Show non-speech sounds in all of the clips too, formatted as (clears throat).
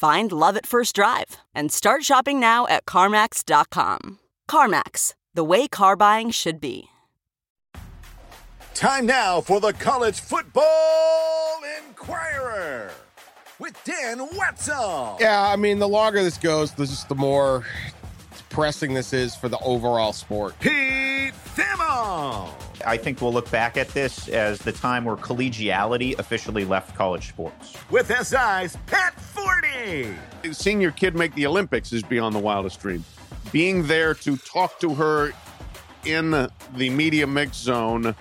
Find love at first drive and start shopping now at CarMax.com. CarMax, the way car buying should be. Time now for the College Football Inquirer with Dan Wetzel. Yeah, I mean, the longer this goes, the just the more depressing this is for the overall sport. Pete Thamel. I think we'll look back at this as the time where collegiality officially left college sports. With SI's Pat Forde. Seeing your kid make the Olympics is beyond the wildest dream. Being there to talk to her in the media mix zone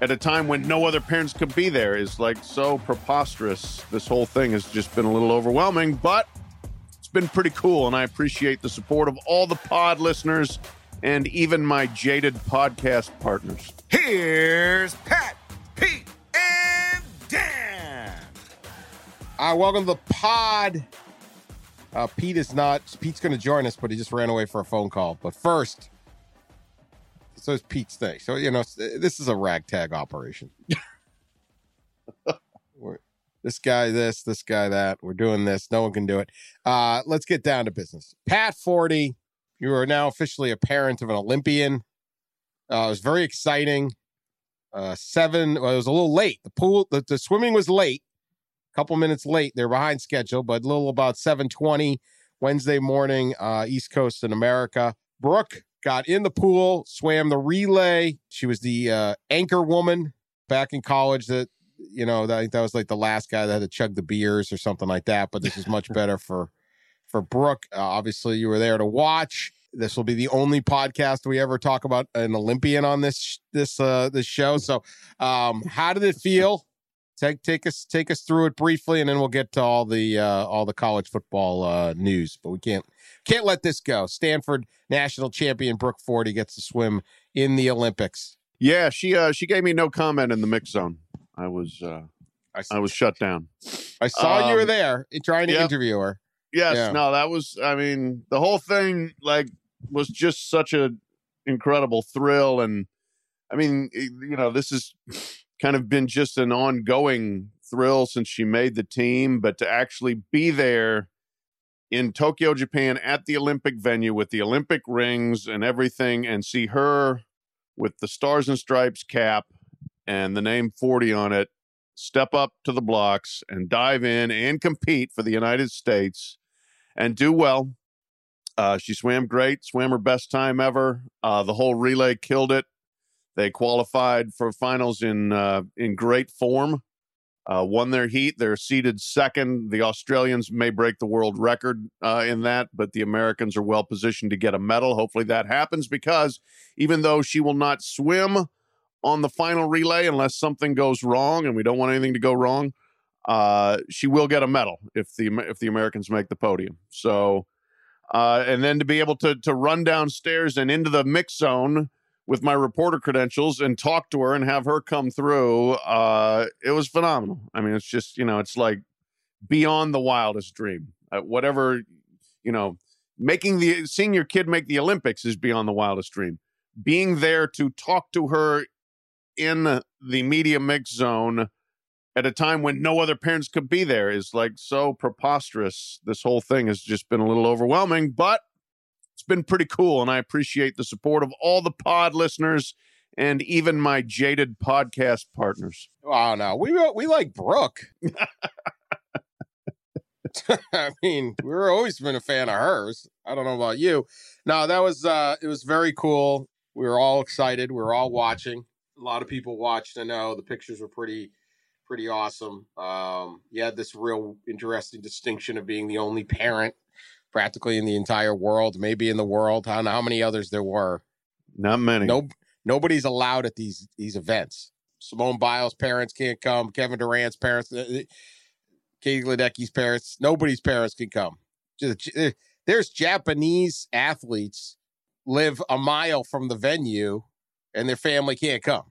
at a time when no other parents could be there is like so preposterous. This whole thing has just been a little overwhelming, but it's been pretty cool. And I appreciate the support of all the pod listeners and even my jaded podcast partners. Here's Pat, Pete, and Dan. I welcome the pod. Uh, Pete is not. Pete's going to join us, but he just ran away for a phone call. But first, so it's Pete's thing. So you know, this is a ragtag operation. (laughs) This guy, this, this guy, that. We're doing this. No one can do it. Uh, let's get down to business. Pat Forde, you are now officially a parent of an Olympian. Uh, it was very exciting. Uh, seven. Well, it was a little late. The pool, the, the swimming was late. A couple minutes late. They're behind schedule, but a little about seven twenty Wednesday morning, uh, East Coast in America. Brooke got in the pool, swam the relay. She was the uh, anchor woman back in college. That you know, that, that was like the last guy that had to chug the beers or something like that. But this is much better for for Brooke. Uh, obviously, you were there to watch. This will be the only podcast we ever talk about an Olympian on this this uh this show. So, um, how did it feel? Take take us take us through it briefly, and then we'll get to all the uh, all the college football uh, news. But we can't can't let this go. Stanford national champion Brooke Forde gets to swim in the Olympics. Yeah, she uh she gave me no comment in the mix zone. I was uh I, I was shut down. I saw you were um, there trying to yep. interview her. Yes, Yeah. no, that was I mean, the whole thing like was just such a incredible thrill and I mean, you know, this has kind of been just an ongoing thrill since she made the team, but to actually be there in Tokyo, Japan at the Olympic venue with the Olympic rings and everything and see her with the stars and stripes cap and the name Forde on it step up to the blocks and dive in and compete for the United States and do well. Uh, she swam great, swam her best time ever. Uh, the whole relay killed it. They qualified for finals in uh, in great form. Uh, won their heat. They're seeded second. The Australians may break the world record uh, in that, but the Americans are well positioned to get a medal. Hopefully that happens because even though she will not swim on the final relay unless something goes wrong, and we don't want anything to go wrong, uh, she will get a medal if the if the Americans make the podium. So, uh, and then to be able to to run downstairs and into the mix zone with my reporter credentials and talk to her and have her come through, uh, it was phenomenal. I mean, it's just you know, it's like beyond the wildest dream. Uh, whatever you know, making the seeing your kid make the Olympics is beyond the wildest dream. Being there to talk to her in the media mix zone at a time when no other parents could be there is like so preposterous. This whole thing has just been a little overwhelming, but it's been pretty cool. And I appreciate the support of all the pod listeners and even my jaded podcast partners. Oh no, we we like Brooke. (laughs) I mean, we were always been a fan of hers. I don't know about you. No, that was uh it was very cool. We were all excited. We were all watching. A lot of people watched. I know the pictures were pretty pretty awesome. Um you had this real interesting distinction of being the only parent practically in the entire world, maybe in the world. I don't know how many others there were. Not many. No nobody's allowed at these these events. Simone Biles' parents can't come. Kevin Durant's parents, uh, Katie Ledecky's parents, nobody's parents can come. Uh, There's Japanese athletes live a mile from the venue, and their family can't come.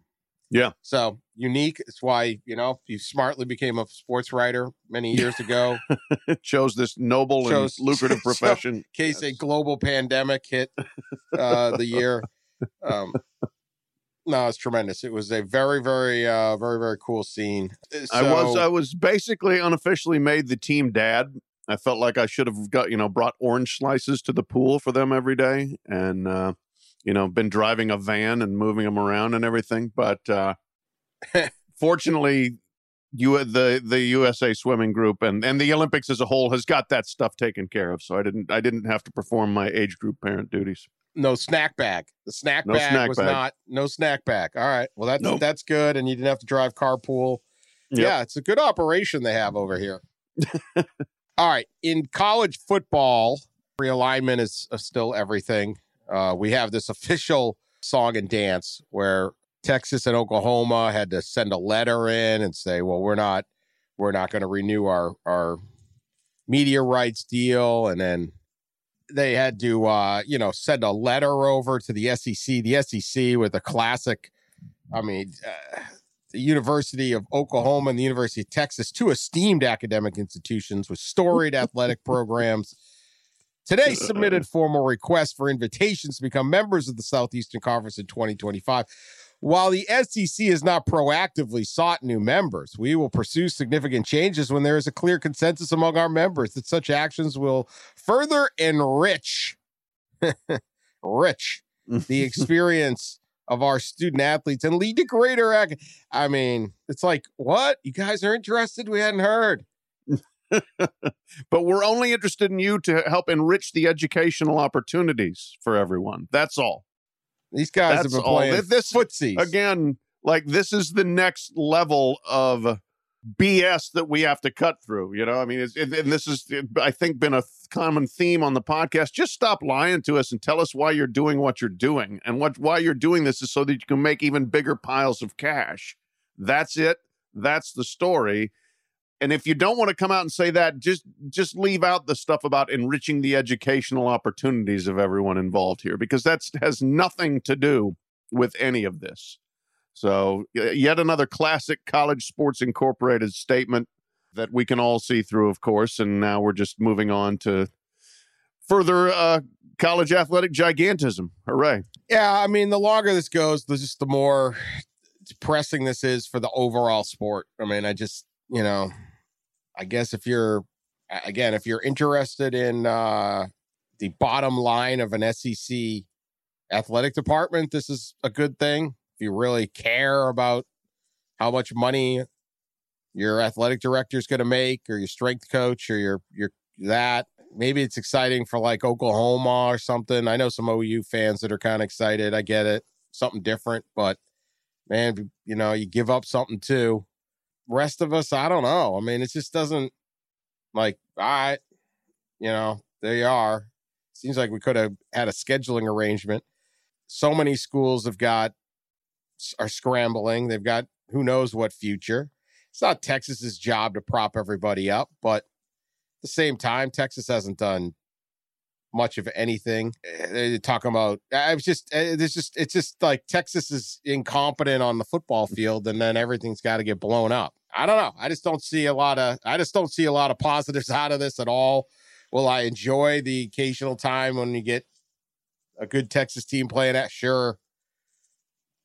Yeah. So unique. It's why you know you smartly became a sports writer many years ago. (laughs) chose this noble Chose- and lucrative (laughs) so- profession. in case a global pandemic hit uh, the year. (laughs) Um, no, it's tremendous. It was a very, very, uh, very, very cool scene. I was I was basically unofficially made the team dad. I felt like I should have got you know brought orange slices to the pool for them every day, and uh, you know been driving a van and moving them around and everything. But uh, (laughs) fortunately, you the the USA swimming group and and the Olympics as a whole has got that stuff taken care of. So I didn't I didn't have to perform my age group parent duties. no snack bag. The snack No bag snack was bag. not no snack bag. All right. Well, that's Nope. that's good, and you didn't have to drive carpool. Yep. Yeah, it's a good operation they have over here. (laughs) All right, in college football, realignment is uh, still everything. Uh, we have this (laughs) official song and dance where Texas and Oklahoma had to send a letter in and say, "Well, we're not, we're not going to renew our our media rights deal," and then they had to, uh, you know, send a letter over to the SEC. The SEC with a classic. I mean, uh, the University of Oklahoma and the University of Texas, two esteemed academic institutions with storied (laughs) athletic programs. Today submitted formal requests for invitations to become members of the Southeastern Conference in 2025. While the SEC has not proactively sought new members, we will pursue significant changes when there is a clear consensus among our members that such actions will further enrich (laughs) rich the (laughs) experience of our student athletes and lead to greater ac- I mean, it's like, what? You guys are interested? We hadn't heard. But we're only interested in you to help enrich the educational opportunities for everyone. That's all. These guys That's have been all. playing this- footsies. Again, like this is the next level of BS that we have to cut through. You know, I mean, it's, and and this is, I think, been a th- common theme on the podcast. Just stop lying to us and tell us why you're doing what you're doing, and what why you're doing this is so that you can make even bigger piles of cash. That's it. That's the story. And if you don't want to come out and say that, just just leave out the stuff about enriching the educational opportunities of everyone involved here, because that's has nothing to do with any of this. So, yet another classic College Sports Incorporated statement that we can all see through, of course. And now we're just moving on to further uh, college athletic gigantism. Hooray! Yeah, I mean, the longer this goes, the just the more depressing this is for the overall sport. I mean, I just, you know, I guess if you're again, if you're interested in uh the bottom line of an SEC athletic department, this is a good thing. If you really care about how much money your athletic director is going to make or your strength coach or your your that maybe it's exciting for like Oklahoma or something. I know some OU fans that are kind of excited. I get it. Something different, but man, you know, you give up something too. Rest of us, I don't know. I mean, it just doesn't like, all right, you know, there you are. Seems like we could have had a scheduling arrangement. So many schools have got are scrambling. They've got who knows what future. It's not Texas's job to prop everybody up, but at the same time, Texas hasn't done much of anything. Eh, They're talking about. I was just. eh, It's just. It's just like Texas is incompetent on the football field, and then everything's got to get blown up. I don't know. I just don't see a lot of. I just don't see a lot of positives (laughs) out of this at all. Will I enjoy the occasional time when you get a good Texas team playing at? Sure.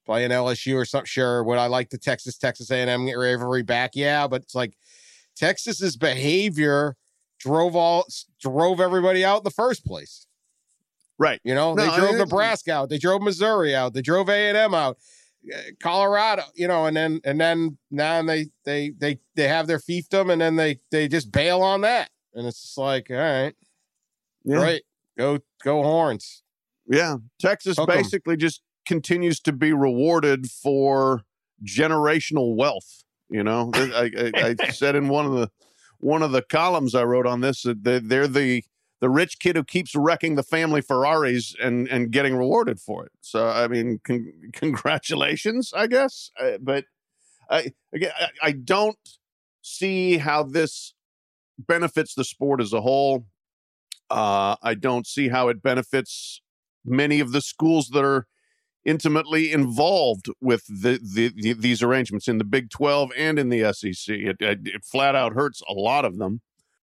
Playing LSU or something. Sure. Would I like the Texas Texas A&M rivalry back? Yeah, but it's like Texas's behavior drove all drove everybody out in the first place. Right. You know, No, they drove I- Nebraska out, they drove Missouri out, they drove A and M out, Colorado. You know, and then and then now they they they they have their fiefdom, and then they they just bail on that. and it's just like, all right, Yeah. great, go go horns. Yeah, Texas Hook 'em. basically just continues to be rewarded for generational wealth. You know, I, I, I (laughs) said in one of the one of the columns I wrote on this that they- they're the the rich kid who keeps wrecking the family Ferraris and and getting rewarded for it. So I mean, con- (laughs) congratulations, I guess. Uh, but I again, I, I don't see how this benefits the sport as a whole. Uh, I don't see how it benefits many of the schools that are intimately involved with the, the, the these arrangements in the Big 12 and in the SEC. It, it, it flat out hurts a lot of them.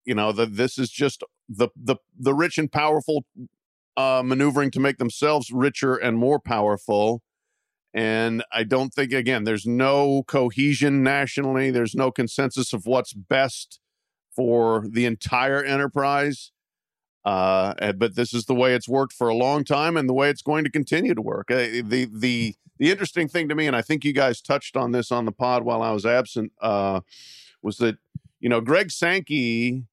You know, that this is just the the the rich and powerful uh, maneuvering to make themselves richer and more powerful. And I don't think again, there's no cohesion nationally. There's no consensus of what's best for the entire enterprise. Uh, but this is the way it's worked for a long time, and the way it's going to continue to work. Uh, the the the interesting thing to me, and I think you guys touched on this on the pod while I was absent, uh, was that you know Greg Sankey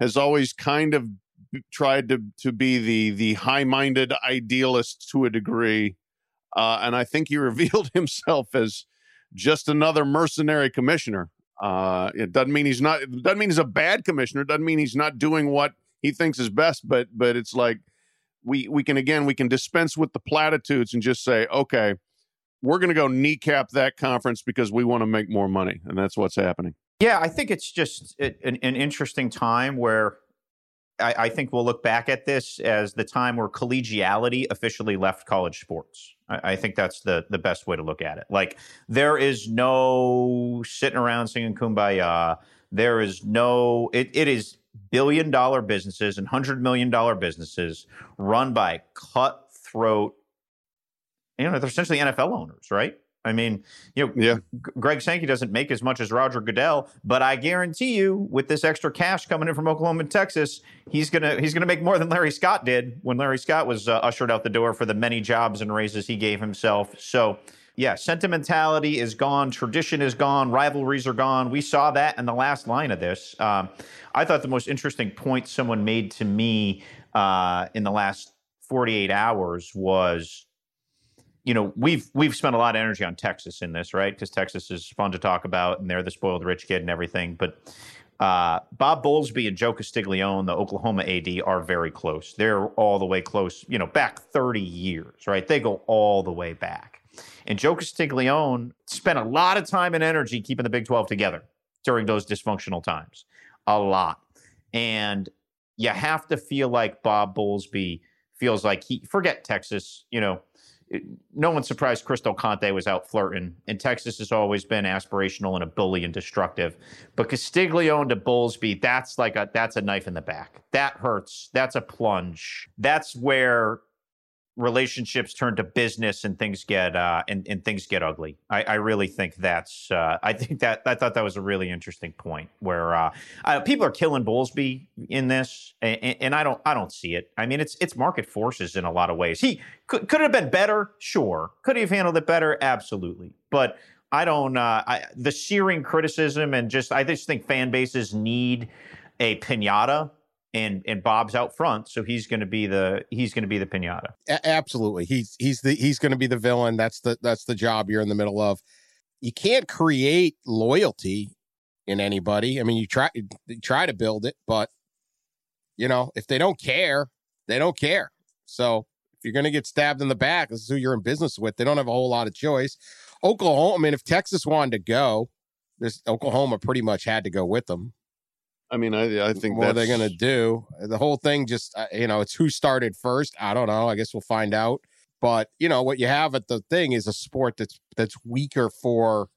has always kind of tried to to be the the high minded idealist to a degree, uh, and I think he (laughs) revealed himself as just another mercenary commissioner. Uh, it doesn't mean he's not. Doesn't mean he's a bad commissioner. It doesn't mean he's not doing what he thinks is best. But but it's like we we can again we can dispense with the platitudes and just say okay, we're going to go kneecap that conference because we want to make more money, and that's what's happening. Yeah, I think it's just an, an interesting time where I, I think we'll look back at this as the time where collegiality officially left college sports. I, I think that's the the best way to look at it. Like there is no sitting around singing kumbaya. There is no it, it is billion dollar businesses and hundred million dollar businesses run by cutthroat. You know, they're essentially NFL owners, right? I mean, you know, Yeah. Greg Sankey doesn't make as much as Roger Goodell, but I guarantee you, with this extra cash coming in from Oklahoma and Texas, he's gonna he's gonna make more than Larry Scott did when Larry Scott was uh, ushered out the door for the many jobs and raises he gave himself. So. Yeah, sentimentality is gone, tradition is gone, rivalries are gone. We saw that in the last line of this. Um, I thought the most interesting point someone made to me uh, in the last 48 hours was you know we've we've spent a lot of energy on Texas in this, right? Because Texas is fun to talk about, and they're the spoiled rich kid and everything. But uh, Bob Bowlesby and Joe Castiglione, the Oklahoma AD, are very close. They're all the way close, you know, back 30 years, right? They go all the way back. And Joe Castiglione spent a lot of time and energy keeping the Big 12 together during those dysfunctional times. A lot. And you have to feel like Bob Bowlesby feels like he forget Texas, you know, no one's surprised Chris Del Conte was out flirting, and Texas has always been aspirational and a bully and destructive. But Castiglione to Bowlesby, that's like a that's a knife in the back. That hurts. That's a plunge. That's where relationships turn to business and things get uh, and, and things get ugly. I, I really think that's uh, I think that I thought that was a really interesting point where uh, uh, people are killing Bowlesby in this, and, and I don't I don't see it. I mean, it's it's market forces in a lot of ways. He could could have been better, sure. Could he have handled it better, absolutely. But I don't. Uh, I, the searing criticism and just I just think fan bases need a pinata. And and Bob's out front, so he's going to be the he's going to be the pinata. A- absolutely. He's he's the he's going to be the villain. That's the that's the job you're in the middle of. You can't create loyalty in anybody. I mean, you try you try to build it, but you know, if they don't care, they don't care. So if you're going to get stabbed in the back, this is who you're in business with. They don't have a whole lot of choice. Oklahoma. I mean, if Texas wanted to go, this Oklahoma pretty much had to go with them. I mean, I I think what are they going to do? The whole thing just, uh, you know, it's who started first. I don't know. I guess we'll find out. But you know what you have at the thing is a sport that's that's weaker for.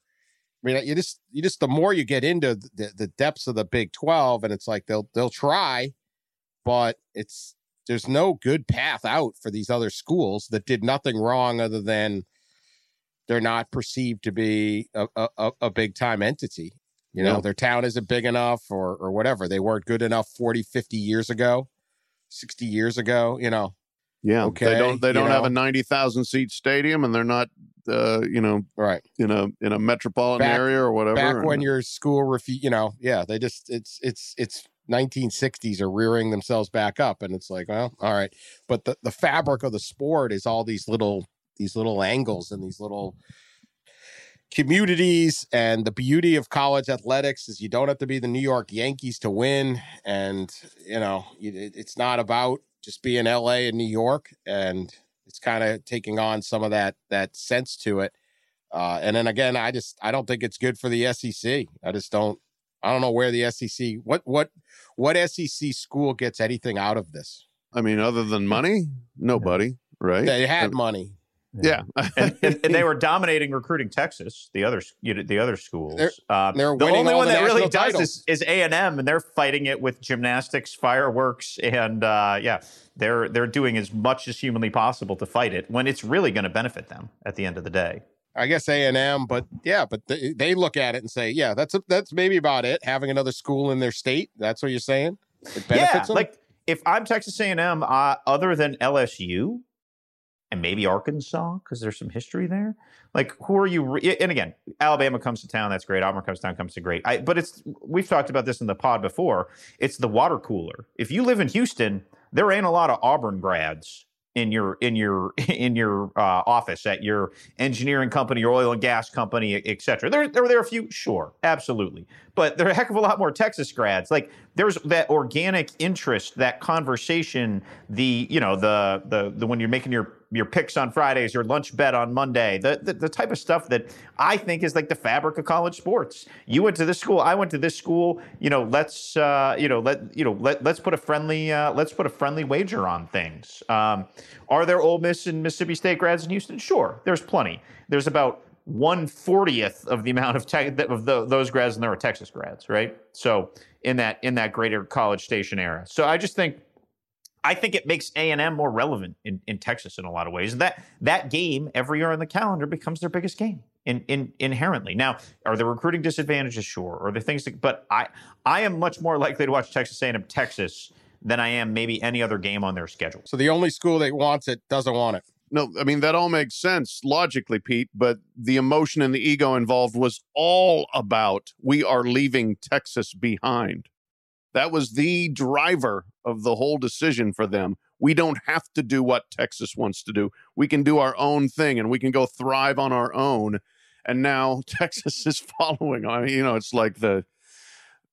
I mean, you just you just the more you get into the, the depths of the Big Twelve, and it's like they'll they'll try, but it's there's no good path out for these other schools that did nothing wrong other than they're not perceived to be a, a, a- a big time entity. You know, Yeah. their town isn't big enough or or whatever. They weren't good enough 40, 50 years ago, 60 years ago, you know. yeah. okay, they don't they don't have know. a ninety thousand seat stadium, and they're not uh, you know Right. in a in a metropolitan Back- area or whatever. Back when your school refu- you know, yeah, they just it's it's it's 1960s are rearing themselves back up and it's like well all right but the, the fabric of the sport is all these little these little angles and these little communities and the beauty of college athletics is you don't have to be the new york yankees to win and you know it's not about just being la and new york and it's kind of taking on some of that that sense to it uh, and then again i just i don't think it's good for the sec i just don't I don't know where the SEC what what what SEC school gets anything out of this. I mean, other than money, nobody, right? They had money. Yeah, and, and, and, they were dominating recruiting Texas. The other, you know, the other schools. They're, um, they're the only one the that really titles. does is A and M, and they're fighting it with gymnastics, fireworks, and uh, yeah, they're they're doing as much as humanly possible to fight it when it's really going to benefit them at the end of the day. I guess A and M, but yeah, but they, they look at it and say, yeah, that's a, that's maybe about it. Having another school in their state, that's what you're saying. It benefits yeah, them? like if I'm Texas A and M, uh, other than LSU and maybe Arkansas because there's some history there. Like, who are you? Re- and again, Alabama comes to town. That's great. Auburn comes to town. Comes to great. I, but it's we've talked about this in the pod before. It's the water cooler. If you live in Houston, there ain't a lot of Auburn grads in your in your (laughs) in your uh, office at your engineering company, your oil and gas company, et cetera. There, there, there are a few, sure, absolutely, but there are a heck of a lot more Texas grads. Like there's that organic interest, that conversation, the you know the the the when you're making your your picks on Fridays, your lunch bet on Monday, the, the, the type of stuff that I think is like the fabric of college sports. You went to this school, I went to this school. You know, let's uh, you know let you know let let's put a friendly uh, let's put a friendly wager on things. Um, are there Ole Miss and Mississippi State grads in Houston? Sure, there's plenty. There's about one fortieth of the amount of, of the, those grads, and there are Texas grads, right? So in that in that greater college station era. So I just think I think it makes A and M more relevant in, in Texas in a lot of ways. And that that game every year on the calendar becomes their biggest game in, in inherently. Now, are there recruiting disadvantages? Sure. Are the things that, but I I am much more likely to watch Texas A and M Texas than I am maybe any other game on their schedule. So the only school that wants it doesn't want it. No, I mean that all makes sense logically, Pete, but the emotion and the ego involved was all about we are leaving Texas behind. That was the driver of the whole decision for them. We don't have to do what Texas wants to do. We can do our own thing and we can go thrive on our own. And now (laughs) Texas is following. I mean, you know, it's like the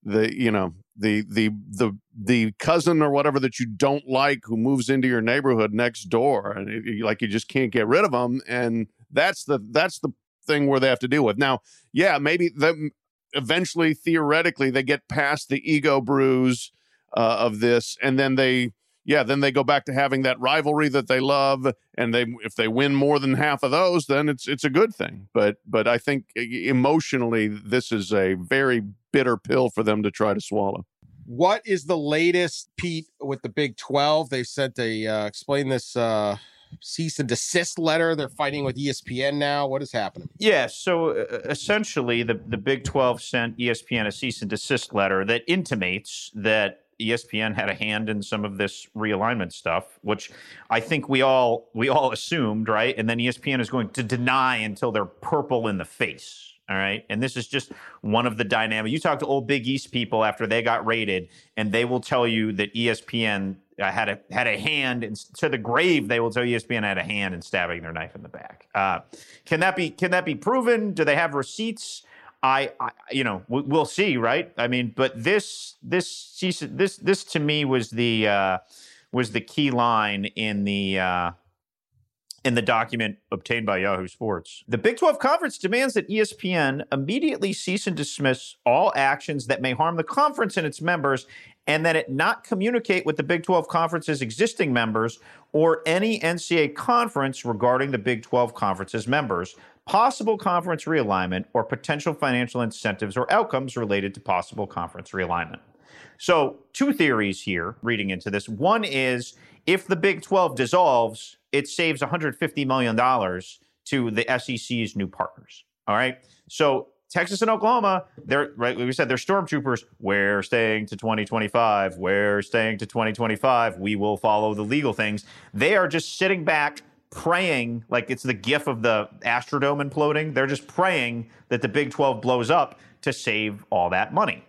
the you know the the the the cousin or whatever that you don't like who moves into your neighborhood next door and it, like you just can't get rid of them and that's the that's the thing where they have to deal with now yeah maybe the eventually, theoretically, they get past the ego bruise uh, of this, and then they, yeah, then they go back to having that rivalry that they love, and they, if they win more than half of those, then it's it's a good thing. But but I think emotionally, this is a very bitter pill for them to try to swallow. What is the latest, Pete, with the Big Twelve? They sent a uh, explain this. Uh cease and desist letter. They're fighting with ESPN now. What is happening? Yeah. So uh, essentially, the, the Big 12 sent ESPN a cease and desist letter that intimates that ESPN had a hand in some of this realignment stuff, which I think we all we all assumed, right? And then ESPN is going to deny until they're purple in the face. All right. And this is just one of the dynamics. You talk to old Big East people after they got raided, and they will tell you that ESPN uh, had a had a hand in, to the grave. They will tell ESPN had a hand in stabbing their knife in the back. Uh, can that be can that be proven? Do they have receipts? I, I you know we, will see, right? I mean, but this this this this to me was the uh, was the key line in the uh, in the document obtained by Yahoo Sports. The Big 12 Conference demands that ESPN immediately cease and dismiss all actions that may harm the conference and its members, and that it not communicate with the Big 12 Conference's existing members or any NCAA conference regarding the Big 12 Conference's members, possible conference realignment, or potential financial incentives or outcomes related to possible conference realignment. So, two theories here reading into this. One is if the Big 12 dissolves, it saves $150 million to the SEC's new partners. All right. So Texas and Oklahoma, they're right. Like we said, they're stormtroopers. We're staying to 2025. We're staying to 2025. We will follow the legal things. They are just sitting back, praying like it's the gif of the Astrodome imploding. They're just praying that the Big 12 blows up to save all that money.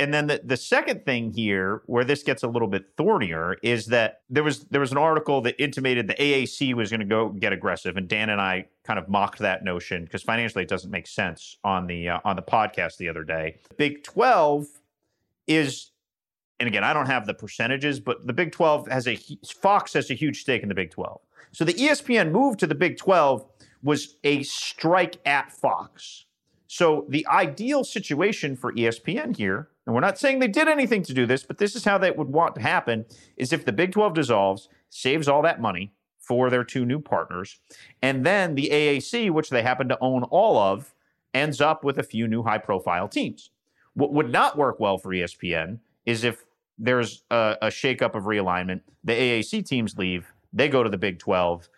And then the, the second thing here, where this gets a little bit thornier, is that there was there was an article that intimated the AAC was going to go get aggressive, and Dan and I kind of mocked that notion because financially it doesn't make sense on the uh, on the podcast the other day. Big Twelve is, and again, I don't have the percentages, but the Big Twelve has a Fox has a huge stake in the Big Twelve. So the ESPN move to the Big Twelve was a strike at Fox. So the ideal situation for ESPN here and we're not saying they did anything to do this, but this is how they would want to happen is if the Big 12 dissolves, saves all that money for their two new partners, and then the AAC, which they happen to own all of, ends up with a few new high profile teams. What would not work well for ESPN is if there's a, a shakeup of realignment, the AAC teams leave, they go to the Big 12.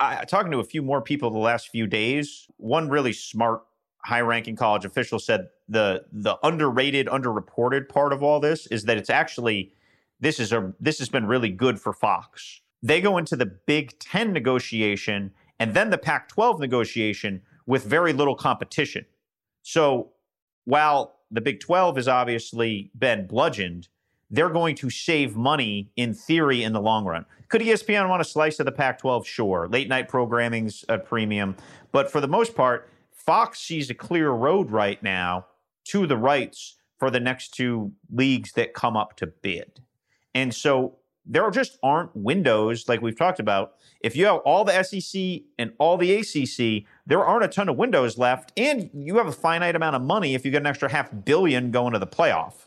I, talking to a few more people the last few days, one really smart high-ranking college official said the the underrated, underreported part of all this is that it's actually this is a this has been really good for Fox. They go into the Big Ten negotiation and then the Pac-12 negotiation with very little competition. So while the Big 12 has obviously been bludgeoned, they're going to save money in theory in the long run. Could ESPN want a slice of the Pac 12? Sure. Late night programming's a premium. But for the most part, Fox sees a clear road right now to the rights for the next two leagues that come up to bid. And so there just aren't windows like we've talked about. If you have all the SEC and all the ACC, there aren't a ton of windows left. And you have a finite amount of money if you get an extra half billion going to the playoff.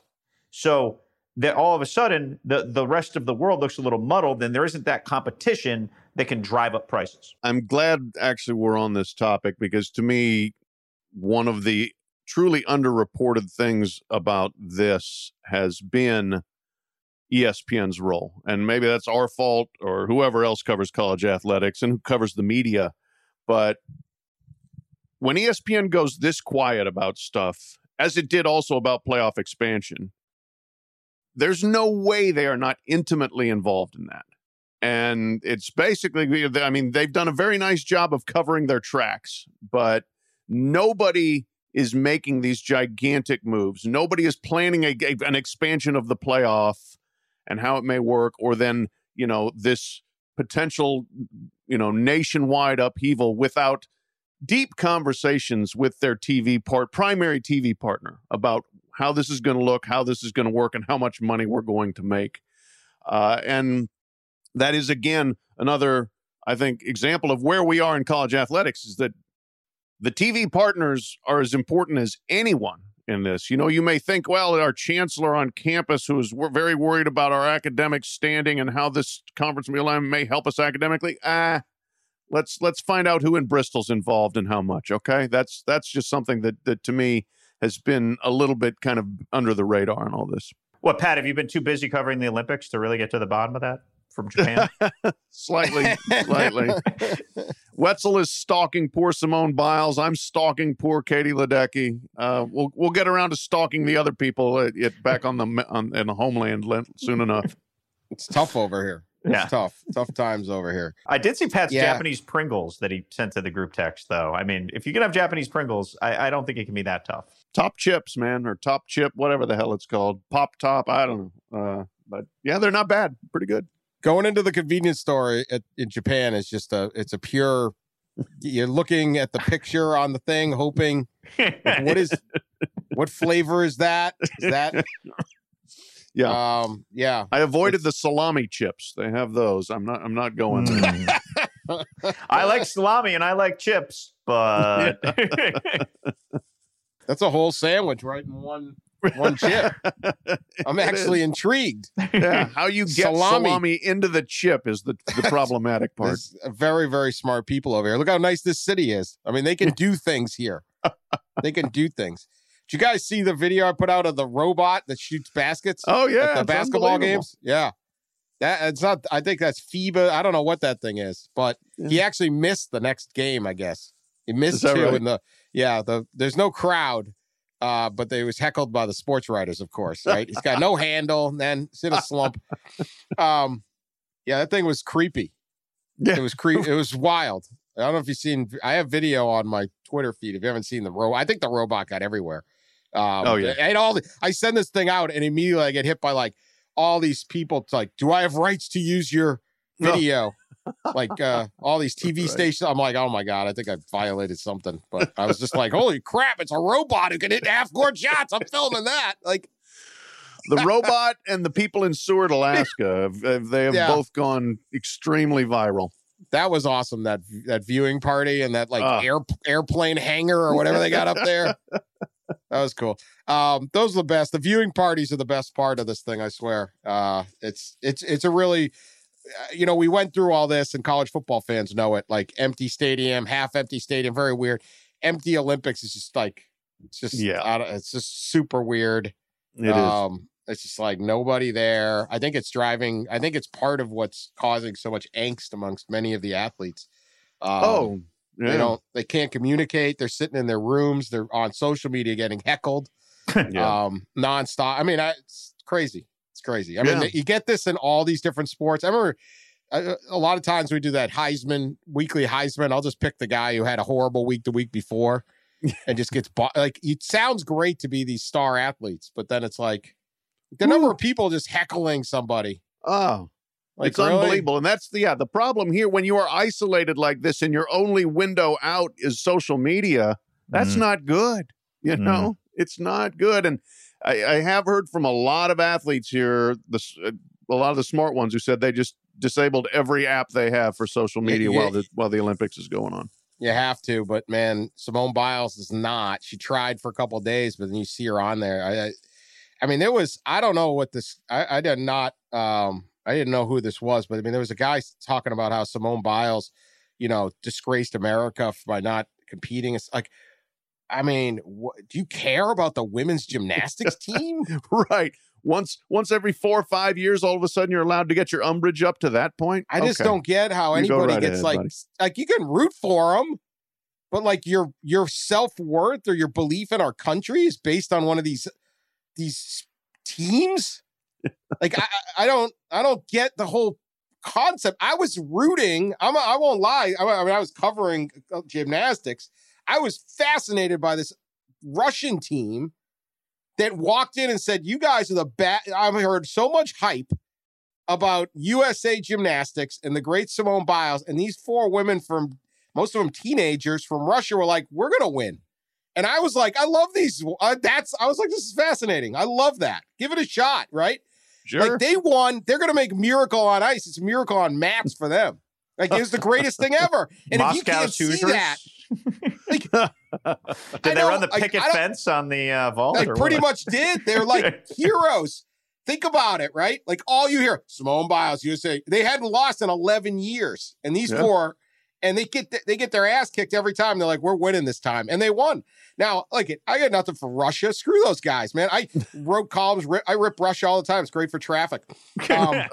So that all of a sudden the, the rest of the world looks a little muddled and there isn't that competition that can drive up prices. I'm glad actually we're on this topic because to me, one of the truly underreported things about this has been ESPN's role. And maybe that's our fault or whoever else covers college athletics and who covers the media. But when ESPN goes this quiet about stuff, as it did also about playoff expansion, there's no way they are not intimately involved in that. And it's basically, I mean, they've done a very nice job of covering their tracks, but nobody is making these gigantic moves. Nobody is planning a, an expansion of the playoff and how it may work, or then, you know, this potential, you know, nationwide upheaval without deep conversations with their TV part, primary TV partner about how this is going to look, how this is going to work, and how much money we're going to make. Uh, and that is again another, I think, example of where we are in college athletics is that the TV partners are as important as anyone in this. You know, you may think, well, our chancellor on campus, who is very worried about our academic standing and how this conference realignment may help us academically. Ah, let's let's find out who in Bristol's involved and how much. Okay, that's that's just something that that to me has been a little bit kind of under the radar in all this. What, Pat? Have you been too busy covering the Olympics to really get to the bottom of that? From Japan? (laughs) slightly, slightly. (laughs) Wetzel is stalking poor Simone Biles. I'm stalking poor Katie Ledecky. Uh, we'll we'll get around to stalking the other people at, at back on the on in the homeland soon enough. It's tough over here. It's yeah. tough. Tough times over here. I did see Pat's yeah. Japanese Pringles that he sent to the group text, though. I mean, if you can have Japanese Pringles, I, I don't think it can be that tough. Top chips, man, or top chip, whatever the hell it's called. Pop top, I don't know. Uh, but yeah, they're not bad. Pretty good going into the convenience store at, in Japan is just a it's a pure you're looking at the picture on the thing hoping like, what is (laughs) what flavor is that? Is that (laughs) yeah. Um yeah. I avoided it's, the salami chips. They have those. I'm not i'm not going mm. (laughs) i like salami and i like chips but that's a whole sandwich right in one one chip. (laughs) I'm actually intrigued. Yeah, (laughs) how you get salami. salami. into the chip is the, the (laughs) problematic part. very, very smart people over here. Look how nice this city is. I mean, they can do things here. they can do things. Did you guys see the video I put out of the robot that shoots baskets? Oh yeah, the basketball games. Yeah, that it's not. I think that's FIBA. I don't know what that thing is, but yeah. he actually missed the next game. I guess he missed two right? in the. Yeah, the there's no crowd uh, but they was heckled by the sports writers, of course. (laughs) Right? He's got no handle, and then it's in a slump. Um, yeah, that thing was creepy. Yeah. It was creepy. It was wild. I don't know if you've seen. I have video on my Twitter feed. If you haven't seen the robot, I think the robot got everywhere. Um, Oh, yeah. and all the, I send this thing out, and immediately I get hit by like all these people. It's like, do I have rights to use your video? Like uh, all these TV Right. stations. I'm like, oh my god, I think I violated something. But I was just like, holy crap, it's a robot who can hit half court shots. I'm filming that. Like, the robot and the people in Seward, Alaska, they have Yeah. both gone extremely viral. that was awesome. That that viewing party and that like Ah. air airplane hangar or whatever they got up there. (laughs) That was cool. Um, those are the best. The viewing parties are the best part of this thing. I swear. Uh, it's it's it's a really, uh, you know, we went through all this, and college football fans know it. Like empty stadium, half empty stadium, very weird. Empty Olympics is just like it's just Yeah. It's just super weird. It is. um, It's just like nobody there. I think it's driving. I think it's part of what's causing so much angst amongst many of the athletes. Um, oh, yeah. they don't. They can't communicate. They're sitting in their rooms. They're on social media getting heckled (laughs) yeah. um nonstop. I mean, I, it's crazy. Crazy. I mean, Yeah. you get this in all these different sports. I remember a, a lot of times we do that Heisman weekly Heisman. I'll just pick the guy who had a horrible week the week before (laughs) and just gets bought. Like it sounds great to be these star athletes, but then it's like the number of people just heckling somebody. oh, Like it's really? unbelievable. And that's the yeah, the problem here when you are isolated like this and your only window out is social media, that's Mhm. not good. You Mm. know, it's not good. And I, I have heard from a lot of athletes here, the uh, a lot of the smart ones who said they just disabled every app they have for social media yeah. while the while the Olympics is going on. You have to, but man, Simone Biles is not. She tried for a couple of days, but then you see her on there. I, I, I mean, there was I don't know what this. I, I did not. Um, I didn't know who this was, but I mean, there was a guy talking about how Simone Biles, you know, disgraced America by not competing. It's like, I mean, what, do you care about the women's gymnastics team? (laughs) right. Once once every four or five years, all of a sudden you're allowed to get your umbrage up to that point. I just Okay. don't get how You go anybody right gets ahead, like buddy. like you can root for them, but like your your self worth or your belief in our country is based on one of these these teams. (laughs) like I I I don't I don't get the whole concept. I was rooting. I'm I won't lie. I, I mean I was covering uh, gymnastics. I was fascinated by this Russian team that walked in and said, "You guys are the best." I've heard so much hype about USA Gymnastics and the great Simone Biles, and these four women from most of them teenagers from Russia were like, "We're gonna win." And I was like, I love these. Uh, that's I was like, this is fascinating. I love that. Give it a shot, right? Sure. Like they won. They're gonna make Miracle on Ice. It's Miracle on Mats for them. Like it's the greatest thing ever. And if you Moscow can't see that, like, (laughs) Did they run the picket I fence on the uh, vault? they pretty what? much did. They're like (laughs) heroes. Think about it, right? Like all you hear, Simone Biles, USA. They hadn't lost in 11 years, and these Yeah. four, and they get th- they get their ass kicked every time. They're like, we're winning this time, and they won. Now, like I got nothing for Russia. Screw those guys, man. I (laughs) wrote columns. Rip, I rip Russia all the time. It's great for traffic. Um,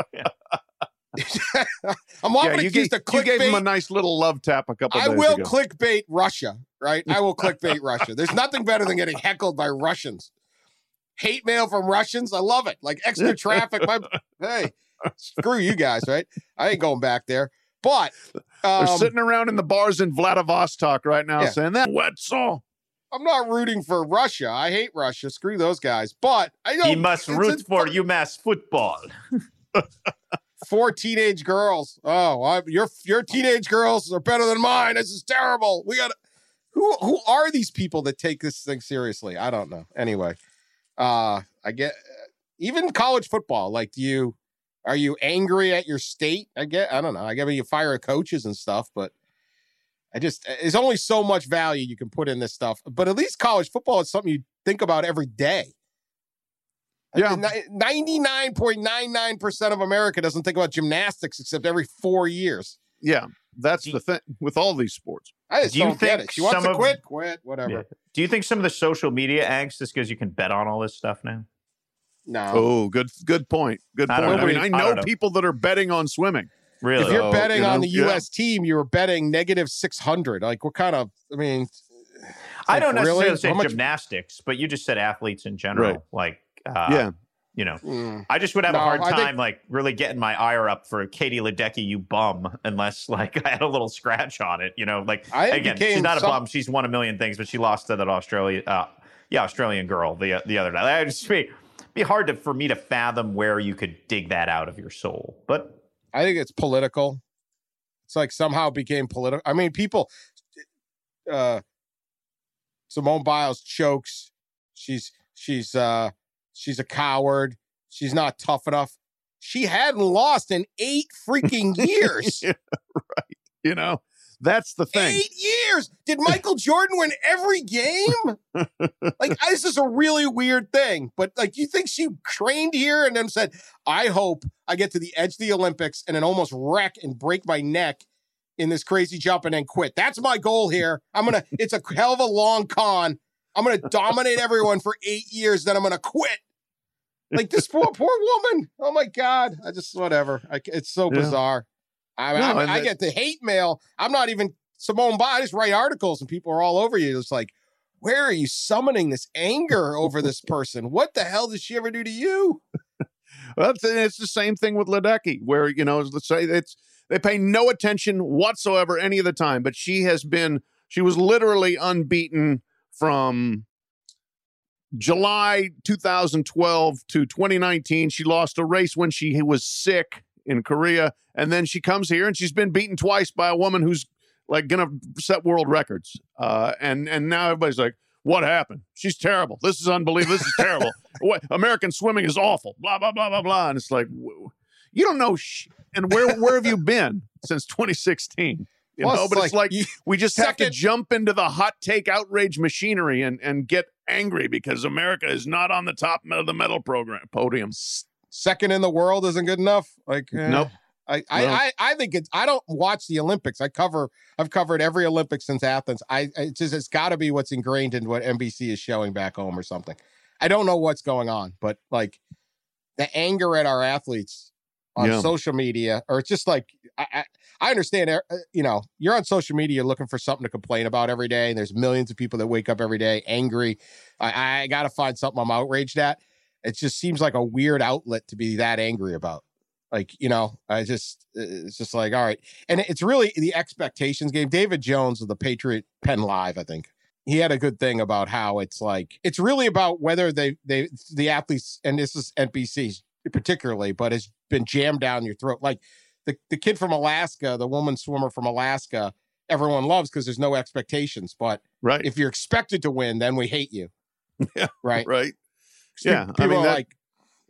(laughs) I'm often yeah, you accused gave, of you gave him a nice little love tap a couple I days will ago. clickbait Russia, right? I will clickbait Russia. There's nothing better than getting heckled by Russians. Hate mail from Russians. I love it. Like extra traffic. My (laughs) hey, screw you guys, right? I ain't going back there. But They're um, sitting around in the bars in Vladivostok right now Yeah. saying that Wetzel. I'm not rooting for Russia. I hate Russia. Screw those guys. But I don't. He must root a- for UMass football. (laughs) four teenage girls. Oh, I, your your teenage girls are better than mine. This is terrible. We got who who are these people that take this thing seriously? I don't know. Anyway, uh, I get even college football. Like, do you are you angry at your state? I get. I don't know. I get when you fire coaches and stuff, but. I just there's only so much value you can put in this stuff, but at least college football is something you think about every day. Yeah. ninety nine point nine nine percent of America doesn't think about gymnastics except every four years. Yeah, that's Do- the thing with all these sports. I just Do you don't get think it. She wants to of- quit, quit, whatever. Yeah. Do you think some of the social media angst is because you can bet on all this stuff now? No, Oh, good good point. Good point. don't I, know. mean, I I know don't know. people that are betting on swimming. Really? if you're Oh, betting you on know, the yeah. U.S. team, you're betting negative six hundred. Like, what kind of? I mean, I like, don't necessarily really? say How much- gymnastics, but you just said athletes in general. Right. Like, uh, yeah, you know, mm, I just would have No, a hard time think- like really getting my ire up for Katie Ledecky, you bum, unless (laughs) like I had a little scratch on it. You know, like I again, she's became not a some- bum. She's won a million things, but she lost to that Australia, uh, the Australian girl the the other night. That just be be hard to, for me to fathom where you could dig that out of your soul. But I think it's political. It's like somehow became political. I mean, people. Uh, Simone Biles chokes. She's she's uh she's a coward. She's not tough enough. She hadn't lost in eight freaking (laughs) years. yeah, right. You know, that's the thing. Eight years. Did Michael Jordan win every game? like, this is a really weird thing. But like, you think she trained here and then said, "I hope I get to the edge of the Olympics and then almost wreck and break my neck in this crazy jump and then quit. That's my goal here. I'm gonna. It's a hell of a long con. I'm gonna dominate everyone for eight years. Then I'm gonna quit. Like this poor poor woman. Oh my god. I just whatever. I, it's so Yeah. bizarre. I, No, I, I get the hate mail. I'm not even Simone Biles. I just write articles and people are all over you. It's like, where are you summoning this anger over this (laughs) person? What the hell did she ever do to you? Well, it's, it's the same thing with Ledecky, where you know, let's say it's they pay no attention whatsoever any of the time. But she has been, she was literally unbeaten from July 2012 to 2019. She lost a race when she was sick in Korea, and then she comes here and she's been beaten twice by a woman who's like gonna set world records. Uh, and and now everybody's like, "What happened? She's terrible. This is unbelievable. This is terrible. (laughs) what American swimming is awful." Blah blah blah blah blah. And it's like, you don't know. Sh- and where where have you been since 2016? You know, but it's like you- we just have to jump into the hot take outrage machinery and and get angry because America is not on the top of the medal program podium. second in the world isn't good enough. Like, eh, Nope. I, I, No. I, I think it's. I don't watch the Olympics. I cover. I've covered every Olympics since Athens. I it's just it's got to be what's ingrained in what NBC is showing back home or something. I don't know what's going on, but like the anger at our athletes on Yeah. social media, or it's just like I, I, I understand. uh, You know, you're on social media looking for something to complain about every day, and there's millions of people that wake up every day angry. I, I got to find something I'm outraged at. It just seems like a weird outlet to be that angry about. Like, you know, I just, it's just like, all right. And it's really the expectations game. David Jones of the Patriot PennLive, I think he had a good thing about how it's like, it's really about whether they, they, the athletes, and this is NBC particularly, but it's been jammed down your throat. Like the, the kid from Alaska, the woman swimmer from Alaska, everyone loves because there's no expectations. But Right. if you're expected to win, then we hate you. Yeah, Right. right. People- Yeah, I People mean, are that- like,